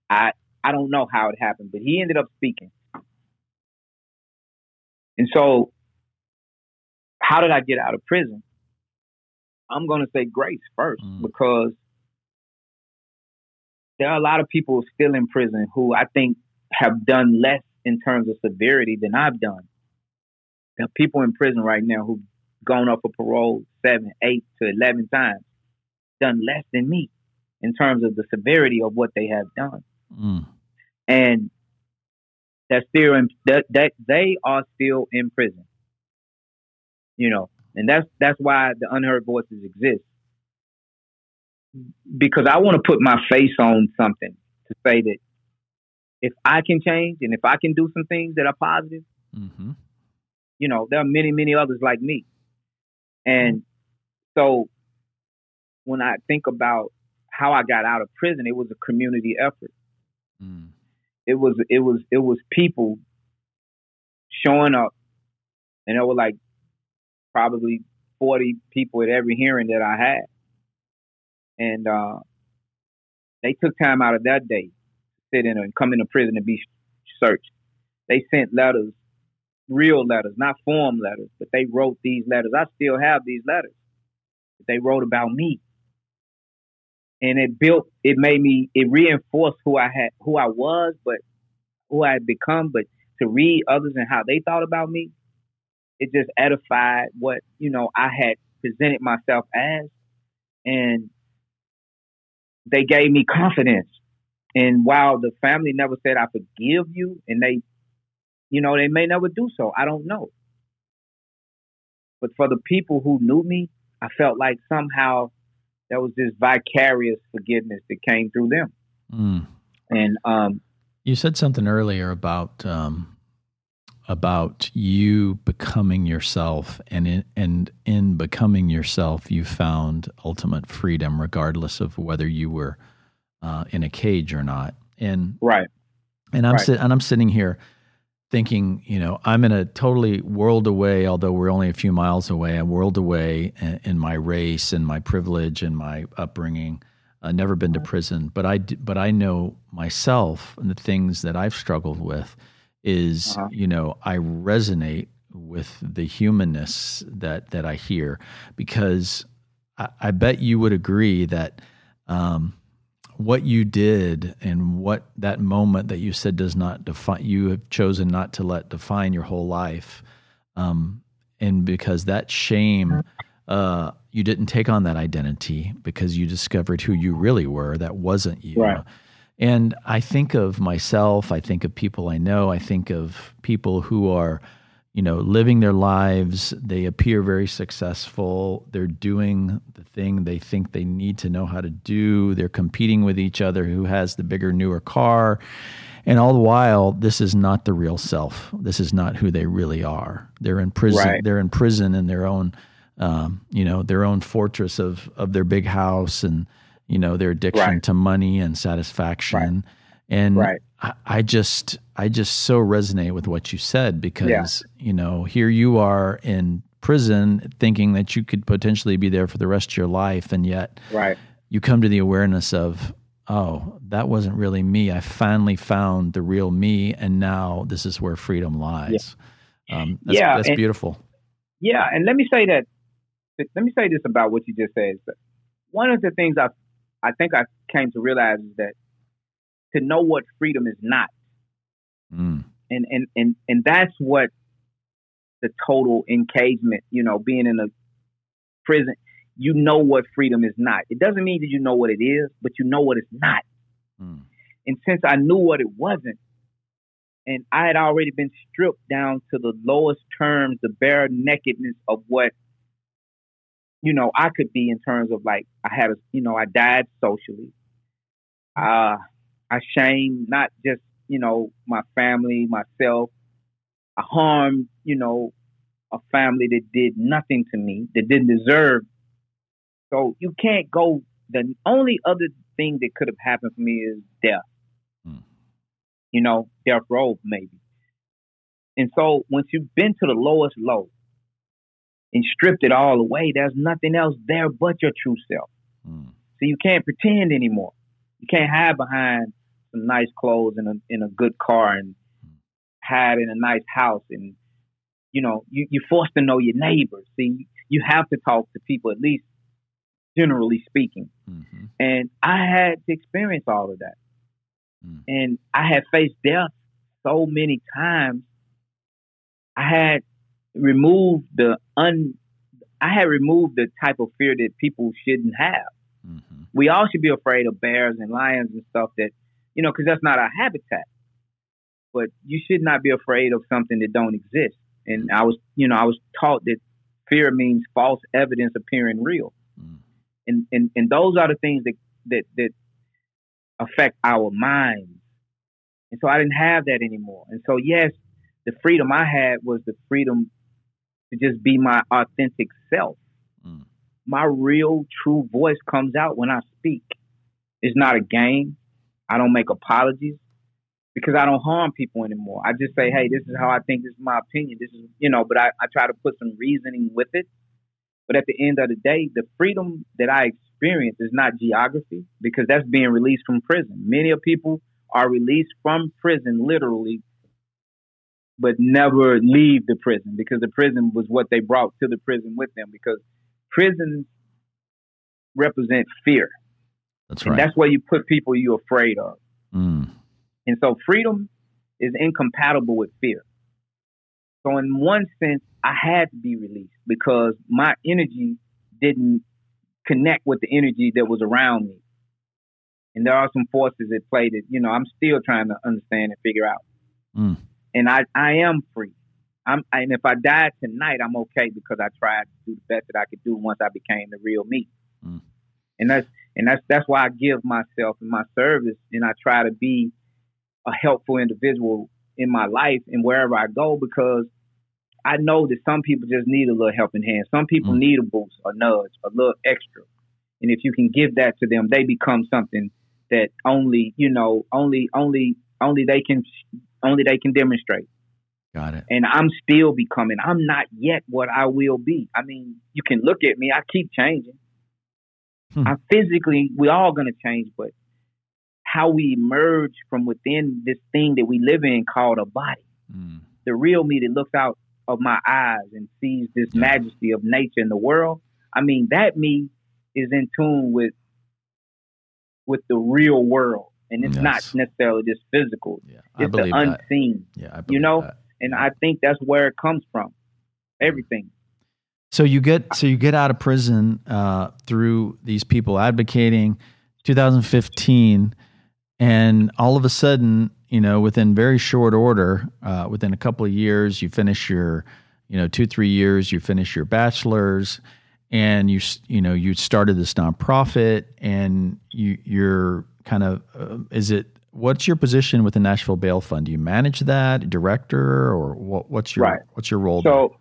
Speaker 2: I, I don't know how it happened, but he ended up speaking. And so, how did I get out of prison? I'm going to say grace first mm. because there are a lot of people still in prison who I think have done less in terms of severity than I've done. There are people in prison right now who've gone up for parole seven, eight to eleven times, done less than me in terms of the severity of what they have done. Mm. And that's still in, that, that they are still in prison. You know, and that's that's why the unheard voices exist because I want to put my face on something to say that if I can change and if I can do some things that are positive, mm-hmm. you know, there are many, many others like me. And so when I think about how I got out of prison, it was a community effort. Mm. It was it was it was people showing up and there were like probably 40 people at every hearing that I had and uh, they took time out of that day to sit in and come into prison and be searched. They sent letters real letters, not form letters, but they wrote these letters. I still have these letters. They wrote about me. And it built it made me it reinforced who I had who I was, but who I had become, but to read others and how they thought about me, it just edified what, you know, I had presented myself as. And they gave me confidence. And while the family never said I forgive you, and they, you know, they may never do so. I don't know. But for the people who knew me, I felt like somehow there was this vicarious forgiveness that came through them. Mm. And um,
Speaker 1: you said something earlier about um, about you becoming yourself, and in, and in becoming yourself, you found ultimate freedom, regardless of whether you were uh, in a cage or not. And
Speaker 2: right,
Speaker 1: and I'm
Speaker 2: right.
Speaker 1: Si- and I'm sitting here thinking, you know, I'm in a totally world away, although we're only a few miles away, a world away in, in my race and my privilege and my upbringing. Uh, never been to prison, but I but I know myself and the things that I've struggled with is uh-huh. you know I resonate with the humanness that that I hear because I, I bet you would agree that um, what you did and what that moment that you said does not define you have chosen not to let define your whole life um, and because that shame uh, you didn't take on that identity because you discovered who you really were that wasn't you
Speaker 2: right.
Speaker 1: And I think of myself, I think of people I know, I think of people who are, you know, living their lives. They appear very successful. They're doing the thing they think they need to know how to do. They're competing with each other who has the bigger, newer car. And all the while, this is not the real self. This is not who they really are. They're in prison.
Speaker 2: Right.
Speaker 1: They're in prison in their own, um, you know, their own fortress of of their big house and you know their addiction
Speaker 2: right.
Speaker 1: to money and satisfaction
Speaker 2: right.
Speaker 1: and. I, I, just i just so resonate with what you said because
Speaker 2: yeah.
Speaker 1: you know here you are in prison thinking that you could potentially be there for the rest of your life and yet
Speaker 2: right.
Speaker 1: you come to the awareness of oh that wasn't really me i finally found the real me and now this is where freedom lies
Speaker 2: yeah,
Speaker 1: um, that's,
Speaker 2: yeah
Speaker 1: that's
Speaker 2: and,
Speaker 1: beautiful
Speaker 2: yeah and let me say that let me say this about what you just said one of the things i I think I came to realize is that to know what freedom is not. Mm. And, and, and, and that's what the total encagement, you know, being in a prison, you know what freedom is not. It doesn't mean that you know what it is, but you know what it's not. Mm. And since I knew what it wasn't, and I had already been stripped down to the lowest terms, the bare nakedness of what you know, I could be in terms of like I had a, you know, I died socially. Uh, I shame not just you know my family, myself. I harmed you know a family that did nothing to me, that didn't deserve. So you can't go. The only other thing that could have happened for me is death. Hmm. You know, death row maybe. And so once you've been to the lowest low, and stripped it all away, there's nothing else there but your true self. Mm. So you can't pretend anymore. You can't hide behind some nice clothes and a in a good car and hide in a nice house and you know you you're forced to know your neighbors. See, you have to talk to people at least generally speaking. Mm-hmm. And I had to experience all of that. Mm. And I had faced death so many times. I had removed the un. I had removed the type of fear that people shouldn't have. Mm-hmm. We all should be afraid of bears and lions and stuff that, you know, because that's not our habitat. But you should not be afraid of something that don't exist. And I was, you know, I was taught that fear means false evidence appearing real. Mm. And, and and those are the things that that that affect our minds. And so I didn't have that anymore. And so yes, the freedom I had was the freedom to just be my authentic self. Mm. My real, true voice comes out when I speak. It's not a game. I don't make apologies because I don't harm people anymore. I just say, hey, this is how I think. This is my opinion. This is, you know, but I, I try to put some reasoning with it. But at the end of the day, the freedom that I experience is not geography because that's being released from prison. Many of people are released from prison literally but never leave the prison because the prison was what they brought to the prison with them because prisons represent fear.
Speaker 1: That's
Speaker 2: And
Speaker 1: right.
Speaker 2: that's where you put people you're afraid of.
Speaker 1: Mm.
Speaker 2: And so freedom is incompatible with fear. So in one sense, I had to be released because my energy didn't connect with the energy that was around me. And there are some forces at play that, you know, I'm still trying to understand and figure out.
Speaker 1: Mm.
Speaker 2: And I, I am free. I'm, and if I died tonight, I'm okay because I tried to do the best that I could do once I became the real me.
Speaker 1: Mm.
Speaker 2: And that's and that's that's why I give myself and my service, and I try to be a helpful individual in my life and wherever I go because I know that some people just need a little helping hand. Some people
Speaker 1: Mm.
Speaker 2: need a boost, a nudge, a little extra. And if you can give that to them, they become something that only, you know, only only only they can only they can demonstrate.
Speaker 1: Got it.
Speaker 2: And I'm still becoming. I'm not yet what I will be. I mean, you can look at me, I keep changing.
Speaker 1: Hmm.
Speaker 2: I'm physically, we all gonna change, but how we emerge from within this thing that we live in called a body.
Speaker 1: Mm.
Speaker 2: The real me that looks out of my eyes and sees this
Speaker 1: Yeah.
Speaker 2: majesty of nature in the world. I mean, that me is in tune with with the real world. And it's
Speaker 1: Yes.
Speaker 2: not necessarily just physical.
Speaker 1: Yeah, I
Speaker 2: It's the
Speaker 1: believe that. Yeah, I believe
Speaker 2: know,
Speaker 1: that.
Speaker 2: And I think that's where it comes from. Everything.
Speaker 1: So you get so you get out of prison uh, through these people advocating, 2015, and all of a sudden, you know, within very short order, uh, within a couple of years, you finish your, you know, two three years, you finish your bachelor's, and you you know you started this nonprofit, and you you're kind of uh, is it what's your position with the Nashville Bail Fund? Do you manage that, director, or what, what's your
Speaker 2: Right.
Speaker 1: what's your role? there?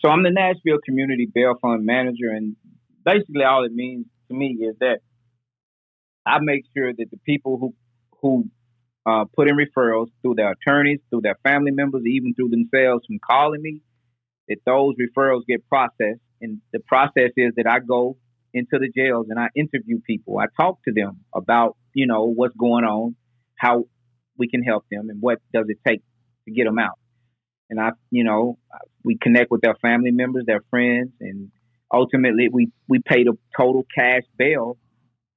Speaker 2: So, I'm the Nashville Community Bail Fund manager, and basically all it means to me is that I make sure that the people who who uh, put in referrals through their attorneys, through their family members, even through themselves from calling me, that those referrals get processed. And the process is that I go into the jails and I interview people. I talk to them about you know what's going on, how we can help them, and what does it take to get them out and I, you know, we connect with their family members, their friends, and ultimately we we pay the total cash bail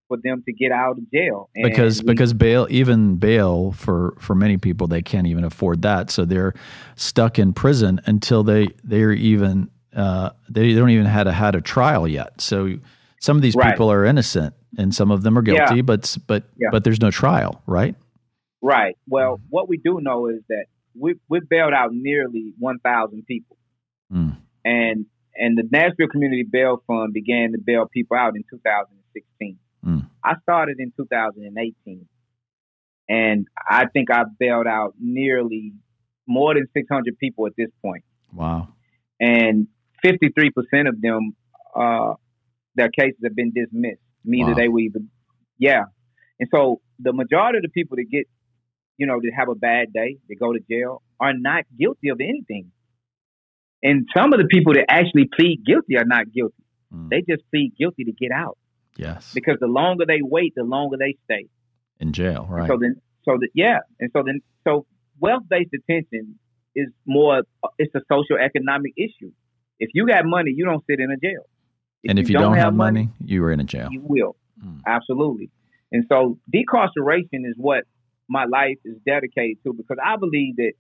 Speaker 2: for them to get out of jail. And
Speaker 1: because
Speaker 2: we-
Speaker 1: because bail even bail for for many people they can't even afford that so they're stuck in prison until they they're even uh, they don't even had a had a trial yet so some of these
Speaker 2: Right.
Speaker 1: people are innocent and some of them are
Speaker 2: Yeah.
Speaker 1: guilty but but
Speaker 2: Yeah.
Speaker 1: but there's no trial right
Speaker 2: right. Well, what we do know is that we we bailed out nearly one thousand people,
Speaker 1: Mm.
Speaker 2: and and the Nashville Community Bail Fund began to bail people out in 2016.
Speaker 1: Mm.
Speaker 2: I started in 2018, and I think I bailed out nearly more than 600 people at this point.
Speaker 1: wow
Speaker 2: and 53% of them, uh, their cases have been dismissed. Neither
Speaker 1: Wow.
Speaker 2: they were even, yeah. And so the majority of the people that get, you know, that have a bad day, that go to jail, are not guilty of anything. And some of the people that actually plead guilty are not guilty.
Speaker 1: Mm.
Speaker 2: They just plead guilty to get out
Speaker 1: yes
Speaker 2: because the longer they wait, the longer they stay.
Speaker 1: in jail right
Speaker 2: So then, so that yeah, and so then, so wealth-based detention is more. It's a social economic issue. If you got money, you don't sit in a jail.
Speaker 1: and if you don't, have money, you are in a jail
Speaker 2: you will
Speaker 1: Mm.
Speaker 2: absolutely. And so decarceration is what my life is dedicated to because I believe that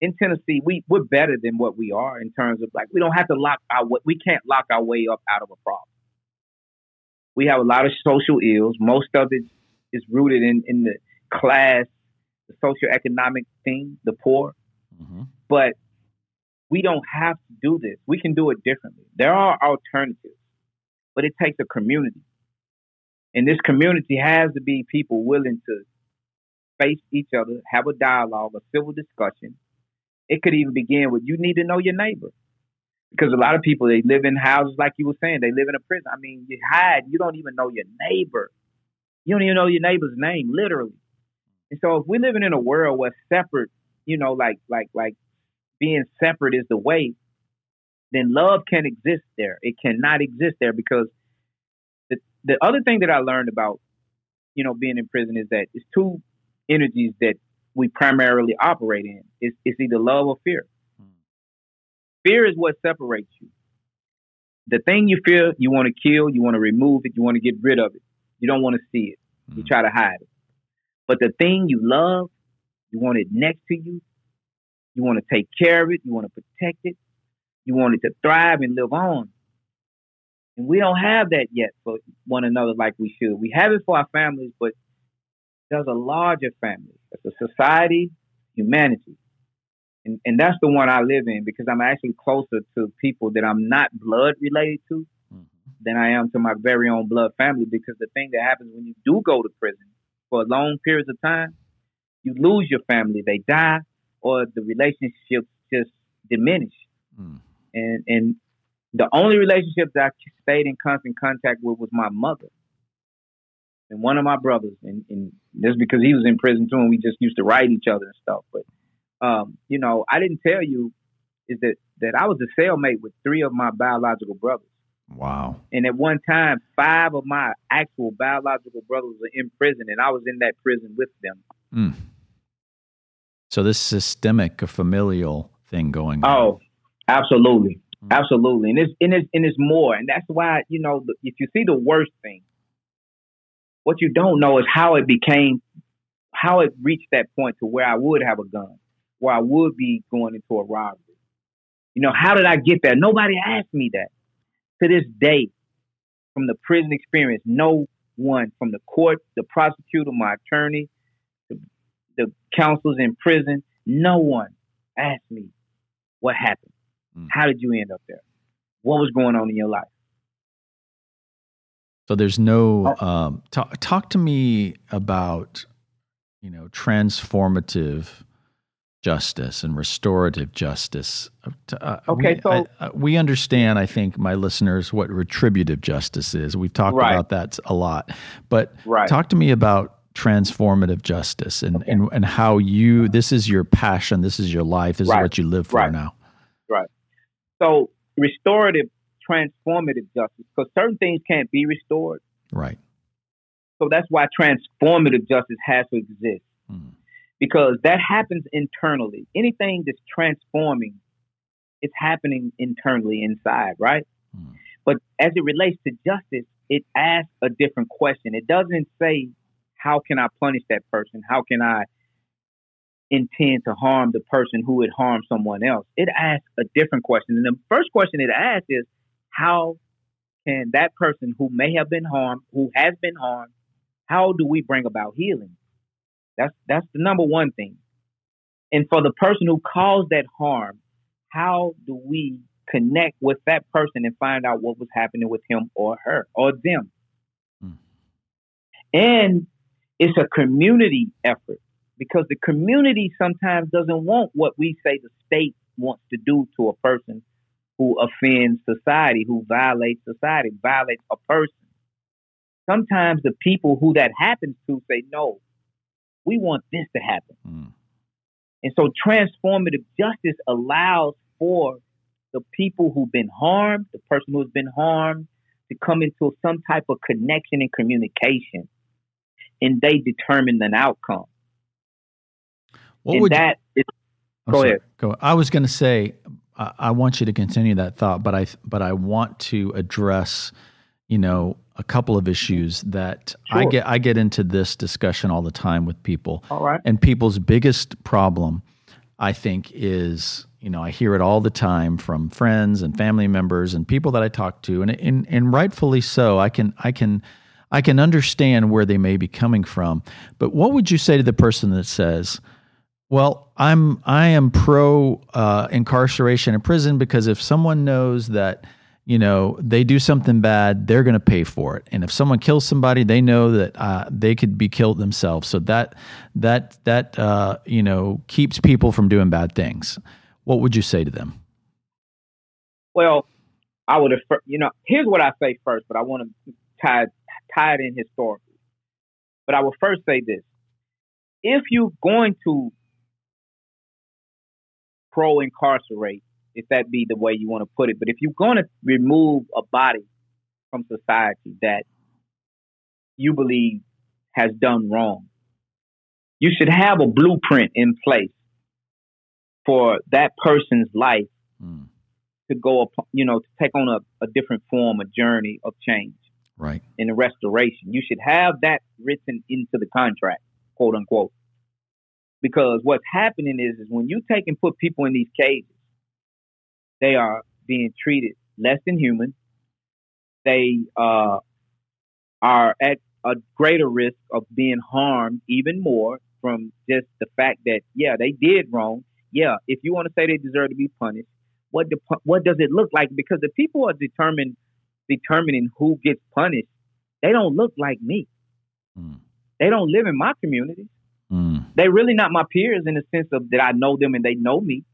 Speaker 2: in Tennessee we we're better than what we are in terms of like we don't have to lock our we can't lock our way up out of a problem. We have a lot of social ills. Most of it is rooted in in the class, the socioeconomic thing, the poor
Speaker 1: Mhm.
Speaker 2: but we don't have to do this. We can do it differently. There are alternatives, but it takes a community. And this community has to be people willing to face each other, have a dialogue, a civil discussion. It could even begin with you need to know your neighbor. Because a lot of people they live in houses like you were saying, they live in a prison. I mean, you hide, you don't even know your neighbor. You don't even know your neighbor's name, literally. And so if we're living in a world where separate you know, like like like being separate is the way, then love can exist there. It cannot exist there because the the other thing that I learned about, you know, being in prison is that it's two energies that we primarily operate in. It's, it's either love or fear. Fear is what separates you. The thing you fear, you want to kill, you want to remove it, you want to get rid of it. You don't want to see it. You mm. try to hide it. But the thing you love, you want it next to you. You want to take care of it. You want to protect it. You want it to thrive and live on. And we don't have that yet for one another like we should. We have it for our families, but there's a larger family. It's a society, humanity. And, and that's the one I live in because I'm actually closer to people that I'm not blood related to mm-hmm. than I am to my very own blood family. Because the thing that happens when you do go to prison for long periods of time, you lose your family. They die or the relationship just diminish. Mm. And and the only relationship that I stayed in constant contact with was my mother and one of my brothers. And, and just because he was in prison too, and we just used to write each other and stuff. But um, you know, I didn't tell you is that that I was a cellmate with three of my biological brothers.
Speaker 1: Wow.
Speaker 2: And at one time, five of my actual biological brothers were in prison, and I was in that prison with them. Mm.
Speaker 1: So this systemic, familial thing going on.
Speaker 2: Oh, absolutely. Mm. Absolutely. And it's, and it's, and it's more. And that's why, you know, if you see the worst thing, what you don't know is how it became, how it reached that point to where I would have a gun, where I would be going into a robbery. You know, how did I get there? Nobody asked me that. To this day, from the prison experience, no one from the court, the prosecutor, my attorney, the, the counselors in prison, no one asked me what happened. Mm. How did you end up there? What was going on in your life?
Speaker 1: So there's no oh. um, talk. Talk to me about you know transformative justice and restorative justice.
Speaker 2: Uh, okay, we, so I,
Speaker 1: uh, we understand. I think my listeners what retributive justice is. We've talked right. about that a lot, but right. talk to me about transformative justice and, okay. and and how you this is your passion. This is your life. This right. is what you live for now.
Speaker 2: Right. So restorative transformative justice because certain things can't be restored.
Speaker 1: Right.
Speaker 2: So that's why transformative justice has to exist mm. because that happens internally. Anything that's transforming, it's happening internally inside, right? Mm. But as it relates to justice, it asks a different question. It doesn't say, how can I punish that person? How can I intend to harm the person who would harm someone else? It asks a different question. And the first question it asks is, how can that person who may have been harmed, who has been harmed, how do we bring about healing? That's that's the number one thing. And for the person who caused that harm, how do we connect with that person and find out what was happening with him or her or them? Mm. And it's a community effort because the community sometimes doesn't want what we say the state wants to do to a person who offends society, who violates society, violates a person. Sometimes the people who that happens to say, no, we want this to happen. Mm. And so transformative justice allows for the people who've been harmed, the person who's been harmed, to come into some type of connection and communication. And they determine an outcome.
Speaker 1: What and would that you, is, go sorry, ahead. Go. I was going to say, I want you to continue that thought, but I but I want to address, you know, a couple of issues that sure. I get I get into this discussion all the time with people.
Speaker 2: All right.
Speaker 1: And people's biggest problem, I think, is you know I hear it all the time from friends and family members and people that I talk to, and and, and rightfully so. I can I can. I can understand where they may be coming from, but what would you say to the person that says, well, I'm I am pro uh, incarceration in prison because if someone knows that you know they do something bad, they're going to pay for it, and if someone kills somebody, they know that uh, they could be killed themselves. So that that that uh, you know keeps people from doing bad things. What would you say to them?
Speaker 2: Well, I would have. You know, here's what I say first, but I want to tie tie it in historically. But I will first say this: if you're going to pro incarcerate, if that be the way you want to put it. But if you're going to remove a body from society that you believe has done wrong, you should have a blueprint in place for that person's life mm. to go up, you know, to take on a, a different form, a journey of change.
Speaker 1: Right.
Speaker 2: In the restoration. You should have that written into the contract, quote unquote. Because what's happening is, is when you take and put people in these cages, they are being treated less than human. They uh, are at a greater risk of being harmed even more from just the fact that yeah they did wrong. Yeah, if you want to say they deserve to be punished, what do, what does it look like? Because the people are determined determining who gets punished. They don't look like me. Mm. They don't live in my community. They're really not my peers in the sense of that I know them and they know me.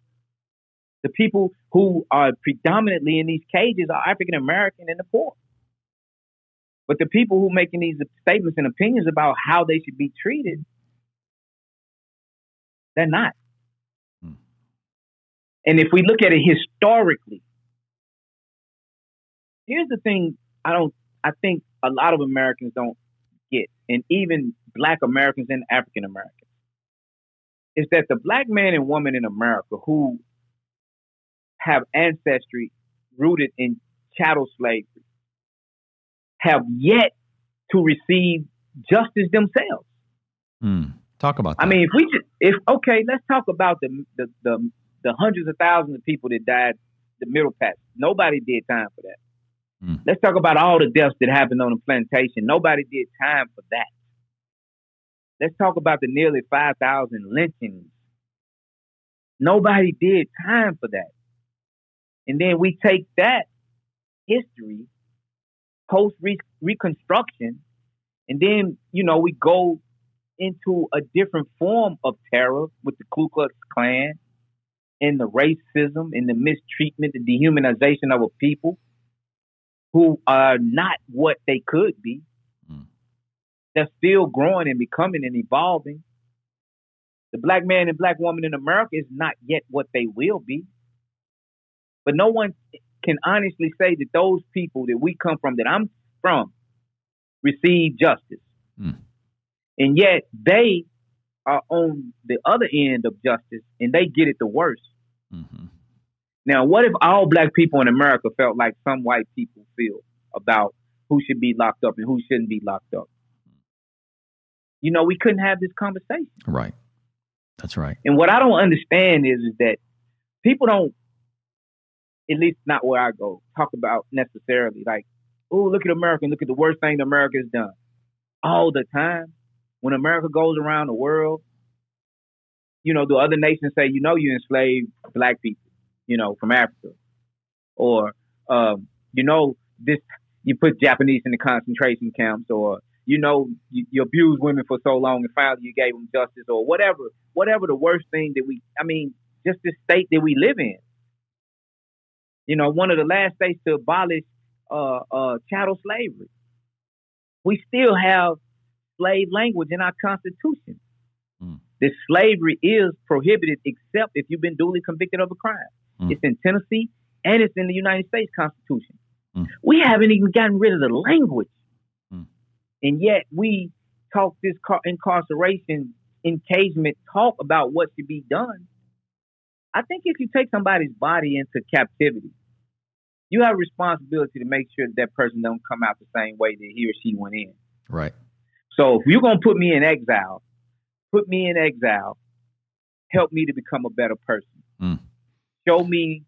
Speaker 2: The people who are predominantly in these cages are African American and the poor. But the people who are making these statements and opinions about how they should be treated, they're not. Hmm. And if we look at it historically, here's the thing I don't I think a lot of Americans don't get, and even black Americans and African Americans, is that the black man and woman in America who have ancestry rooted in chattel slavery have yet to receive justice themselves.
Speaker 1: Mm. Talk about that.
Speaker 2: I mean, if we just, if okay, let's talk about the, the the the hundreds of thousands of people that died the middle pass. Nobody did time for that. Mm. Let's talk about all the deaths that happened on the plantation. Nobody did time for that. Let's talk about the nearly 5,000 lynchings. Nobody did time for that. And then we take that history, post Reconstruction, and then, you know, we go into a different form of terror with the Ku Klux Klan and the racism and the mistreatment, the dehumanization of a people who are not what they could be. They're still growing and becoming and evolving. The black man and black woman in America is not yet what they will be. But no one can honestly say that those people that we come from, that I'm from, receive justice. Mm. And yet they are on the other end of justice and they get it the worst. Mm-hmm. Now, what if all black people in America felt like some white people feel about who should be locked up and who shouldn't be locked up? You know, we couldn't have this conversation.
Speaker 1: Right. That's right.
Speaker 2: And what I don't understand is, is that people don't, at least not where I go, talk about necessarily like, oh, look at America and look at the worst thing America has done. All the time. When America goes around the world, you know, the other nations say, you know, you enslaved black people you know, from Africa, or um, you know, this you put Japanese in the concentration camps, or you know, you, you abused women for so long, and finally you gave them justice, or whatever, whatever the worst thing that we, I mean, just the state that we live in. You know, one of the last states to abolish uh, uh, chattel slavery. We still have slave language in our constitution. Mm. That slavery is prohibited except if you've been duly convicted of a crime. Mm. It's in Tennessee and it's in the United States Constitution. Mm. We haven't even gotten rid of the language. And yet we talk this incarceration, encagement talk about what should be done. I think if you take somebody's body into captivity, you have a responsibility to make sure that, that person don't come out the same way that he or she went in.
Speaker 1: Right.
Speaker 2: So if you're gonna put me in exile, put me in exile. Help me to become a better person. Mm show me,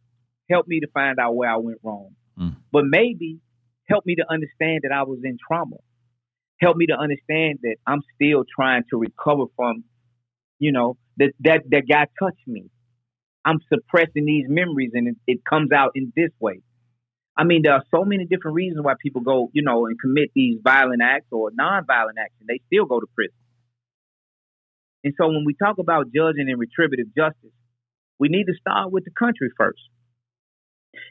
Speaker 2: help me to find out where I went wrong. Mm. But maybe help me to understand that I was in trauma. Help me to understand that I'm still trying to recover from, you know, that that that guy touched me. I'm suppressing these memories, and it, it comes out in this way. I mean, there are so many different reasons why people go, you know, and commit these violent acts or non-violent acts, and they still go to prison. And so when we talk about judging and retributive justice, we need to start with the country first.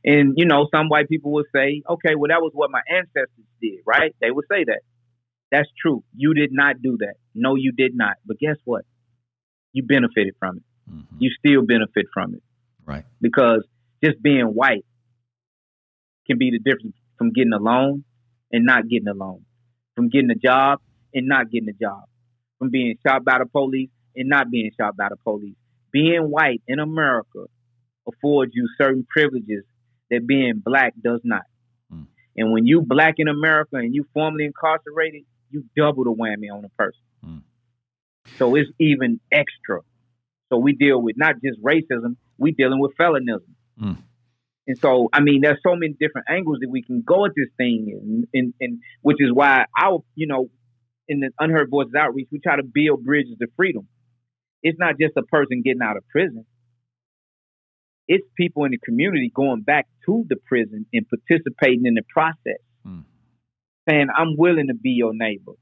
Speaker 2: And, you know, some white people will say, okay, well, that was what my ancestors did, right? They would say that. That's true. You did not do that. No, you did not. But guess what? You benefited from it. Mm-hmm. You still benefit from it.
Speaker 1: Right.
Speaker 2: Because just being white can be the difference from getting a loan and not getting a loan, from getting a job and not getting a job, from being shot by the police and not being shot by the police. Being white in America affords you certain privileges that being black does not. Mm. And when you black in America and you formally incarcerated, you double the whammy on a person. Mm. So it's even extra. So we deal with not just racism, we dealing with felonism. Mm. And so, I mean, there's so many different angles that we can go at this thing, and, and, and which is why I, you know, in the Unheard Voices Outreach, we try to build bridges to freedom. It's not just a person getting out of prison. It's people in the community going back to the prison and participating in the process, mm. Saying, I'm willing to be your neighbor.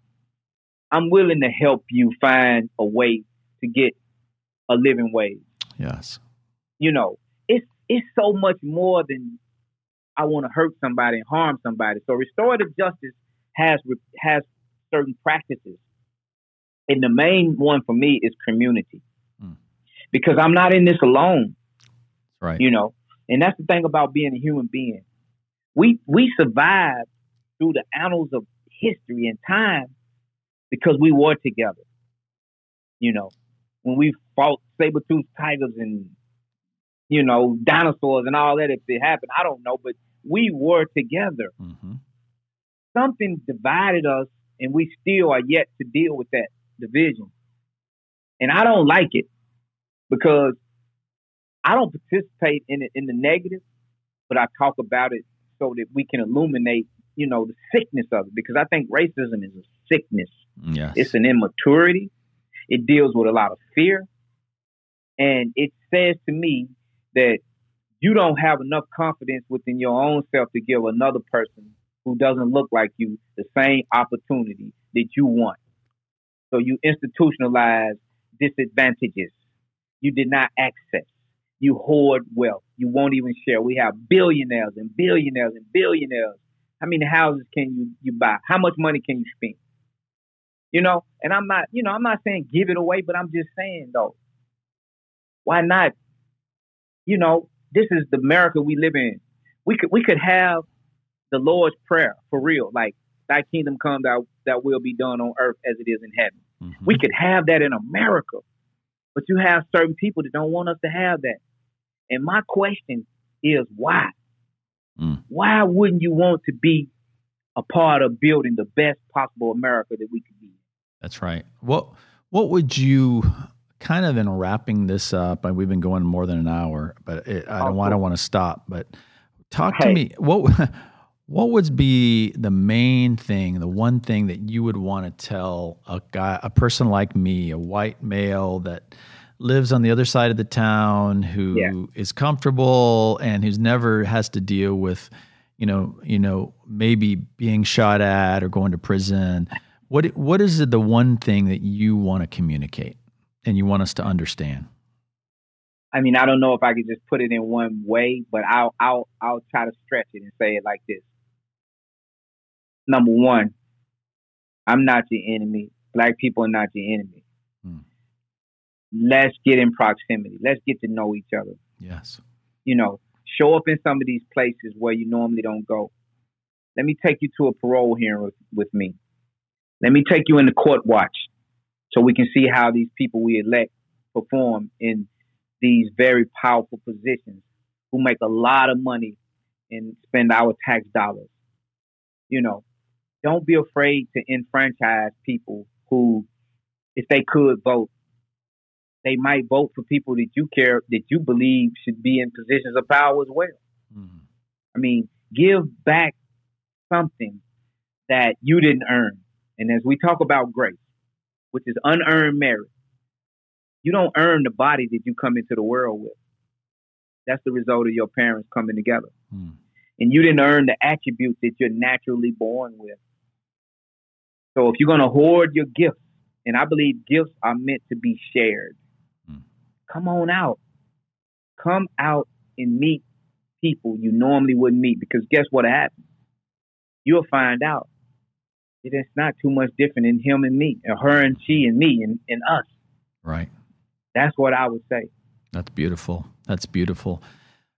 Speaker 2: I'm willing to help you find a way to get a living wage.
Speaker 1: Yes.
Speaker 2: You know, it's it's so much more than I want to hurt somebody and harm somebody. So restorative justice has has certain practices, and the main one for me is community, mm. because I'm not in this alone.
Speaker 1: Right.
Speaker 2: You know, and that's the thing about being a human being. We we survive through the annals of history and time because we were together. You know, when we fought saber-toothed tigers and you know dinosaurs and all that, if it happened, I don't know, but we were together. Mm-hmm. Something divided us, and we still are yet to deal with that division. And I don't like it because I don't participate in it in the negative, but I talk about it so that we can illuminate, you know, the sickness of it. Because I think racism is a sickness.
Speaker 1: Yes.
Speaker 2: It's an immaturity. It deals with a lot of fear. And it says to me that you don't have enough confidence within your own self to give another person who doesn't look like you the same opportunity that you want. So you institutionalize disadvantages. You did not access. You hoard wealth. You won't even share. We have billionaires and billionaires and billionaires. How many houses can you, you buy? How much money can you spend? You know, and I'm not, you know, I'm not saying give it away, but I'm just saying though, why not? You know, this is the America we live in. We could we could have the Lord's prayer for real, like Thy kingdom come, that that will be done on earth as it is in heaven. Mm-hmm. We could have that in America, but you have certain people that don't want us to have that. And my question is why? Mm. Why wouldn't you want to be a part of building the best possible America that we could be?
Speaker 1: That's right. What what would you kind of in wrapping this up? And we've been going more than an hour, but it, I don't. I don't want to stop. But talk hey. to me. What what would be the main thing, the one thing that you would want to tell a guy, a person like me, a white male that lives on the other side of the town, who yeah. is comfortable and who's never has to deal with, you know, you know, maybe being shot at or going to prison what what is the one thing that you want to communicate and you want us to understand?
Speaker 2: I mean, I don't know if I could just put it in one way, but I'll I'll I'll try to stretch it and say it like this. Number one, I'm not your enemy. Black people are not your enemy. Let's get in proximity. Let's get to know each other.
Speaker 1: Yes.
Speaker 2: You know, show up in some of these places where you normally don't go. Let me take you to a parole hearing with, with me. Let me take you in the court watch so we can see how these people we elect perform in these very powerful positions who make a lot of money and spend our tax dollars. You know, don't be afraid to enfranchise people who, if they could vote, they might vote for people that you care, that you believe should be in positions of power as well. Mm-hmm. I mean, give back something that you didn't earn. And as we talk about grace, which is unearned merit, you don't earn the body that you come into the world with. That's the result of your parents coming together. Hmm. And you didn't earn the attributes that you're naturally born with. So if you're going to hoard your gifts, and I believe gifts are meant to be shared. Come on out. Come out and meet people you normally wouldn't meet because guess what happens? You'll find out that it's not too much different in him and me, or her and she and me and, and us.
Speaker 1: Right.
Speaker 2: That's what I would say.
Speaker 1: That's beautiful. That's beautiful.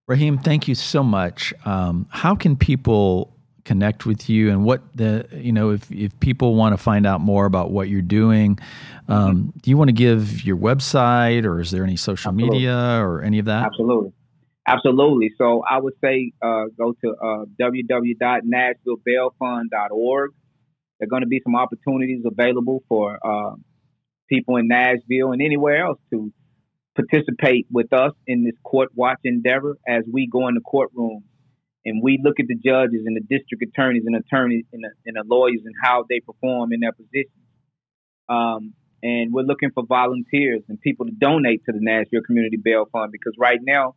Speaker 1: Rahim, thank you so much. Um, how can people connect with you and what the you know if if people want to find out more about what you're doing um, mm-hmm. do you want to give your website or is there any social absolutely. media or any of that?
Speaker 2: Absolutely. Absolutely. So i would say uh, go to uh, www.nashvillebailfund.org there are going to be some opportunities available for uh, people in nashville and anywhere else to participate with us in this court watch endeavor as we go in the courtroom and we look at the judges and the district attorneys and attorneys and the, and the lawyers and how they perform in their positions. Um, and we're looking for volunteers and people to donate to the Nashville Community Bail Fund because right now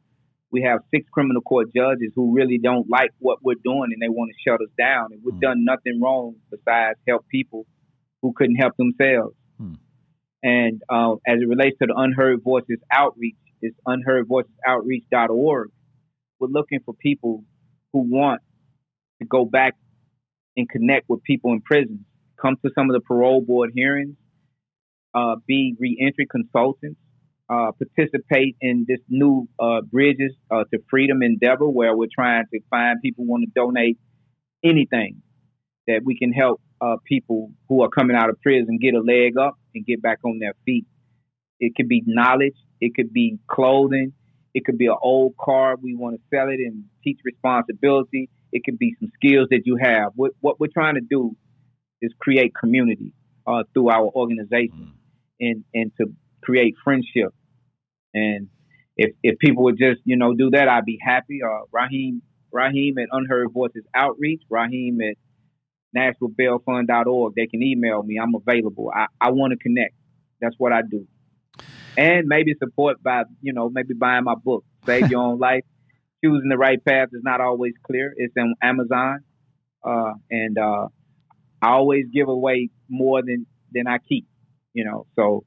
Speaker 2: we have six criminal court judges who really don't like what we're doing and they want to shut us down. And we've mm. done nothing wrong besides help people who couldn't help themselves. Mm. And uh, as it relates to the Unheard Voices Outreach, it's unheardvoicesoutreach.org. We're looking for people who want to go back and connect with people in prisons, come to some of the parole board hearings, uh, be reentry consultants, uh, participate in this new uh, Bridges uh, to Freedom endeavor where we're trying to find people who want to donate anything that we can help uh, people who are coming out of prison get a leg up and get back on their feet. It could be knowledge, it could be clothing, it could be an old car. We want to sell it and teach responsibility. It could be some skills that you have. What, what we're trying to do is create community uh, through our organization mm. and, and to create friendship. And if, if people would just, you know, do that, I'd be happy. Uh, Rahim, Rahim at Unheard Voices Outreach, Rahim at NashvilleBailFund.org. They can email me. I'm available. I, I want to connect. That's what I do and maybe support by you know maybe buying my book, Save Your Own Life. Choosing the right path is not always clear. It's on Amazon, uh, and uh, I always give away more than than I keep. You know, so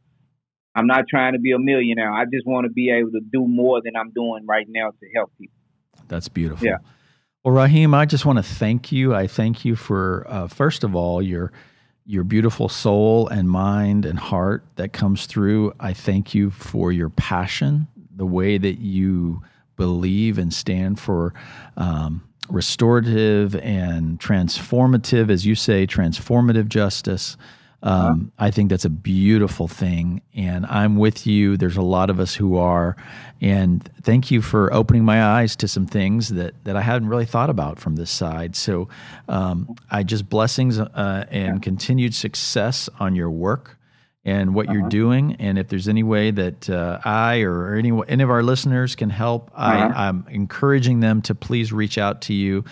Speaker 2: I'm not trying to be a millionaire. I just want to be able to do more than I'm doing right now to help people.
Speaker 1: That's beautiful.
Speaker 2: Yeah.
Speaker 1: Well, Rahim, I just want to thank you. I thank you for, uh, first of all, your your beautiful soul and mind and heart that comes through. I thank you for your passion, the way that you believe and stand for um, restorative and transformative, as you say, transformative justice. Um, I think that's a beautiful thing, and I'm with you. There's a lot of us who are, and thank you for opening my eyes to some things that that I hadn't really thought about from this side. So, um, I just blessings uh, and continued success on your work and what uh-huh. you're doing. And if there's any way that uh, I or any any of our listeners can help, uh-huh. I, am encouraging them to please reach out to you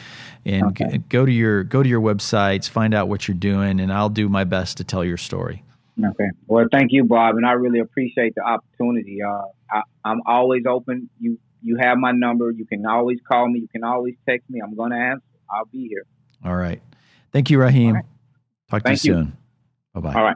Speaker 1: and okay. g- go to your go to your websites, find out what you're doing, and I'll do my best to tell your story.
Speaker 2: Okay. Well, thank you, Bob, and I really appreciate the opportunity. Uh, I, I'm always open. You you have my number. You can always call me. You can always text me. I'm going to answer. I'll be here.
Speaker 1: All right. Thank you, Rahim. Right. Talk to
Speaker 2: thank
Speaker 1: you soon. Bye bye.
Speaker 2: All right.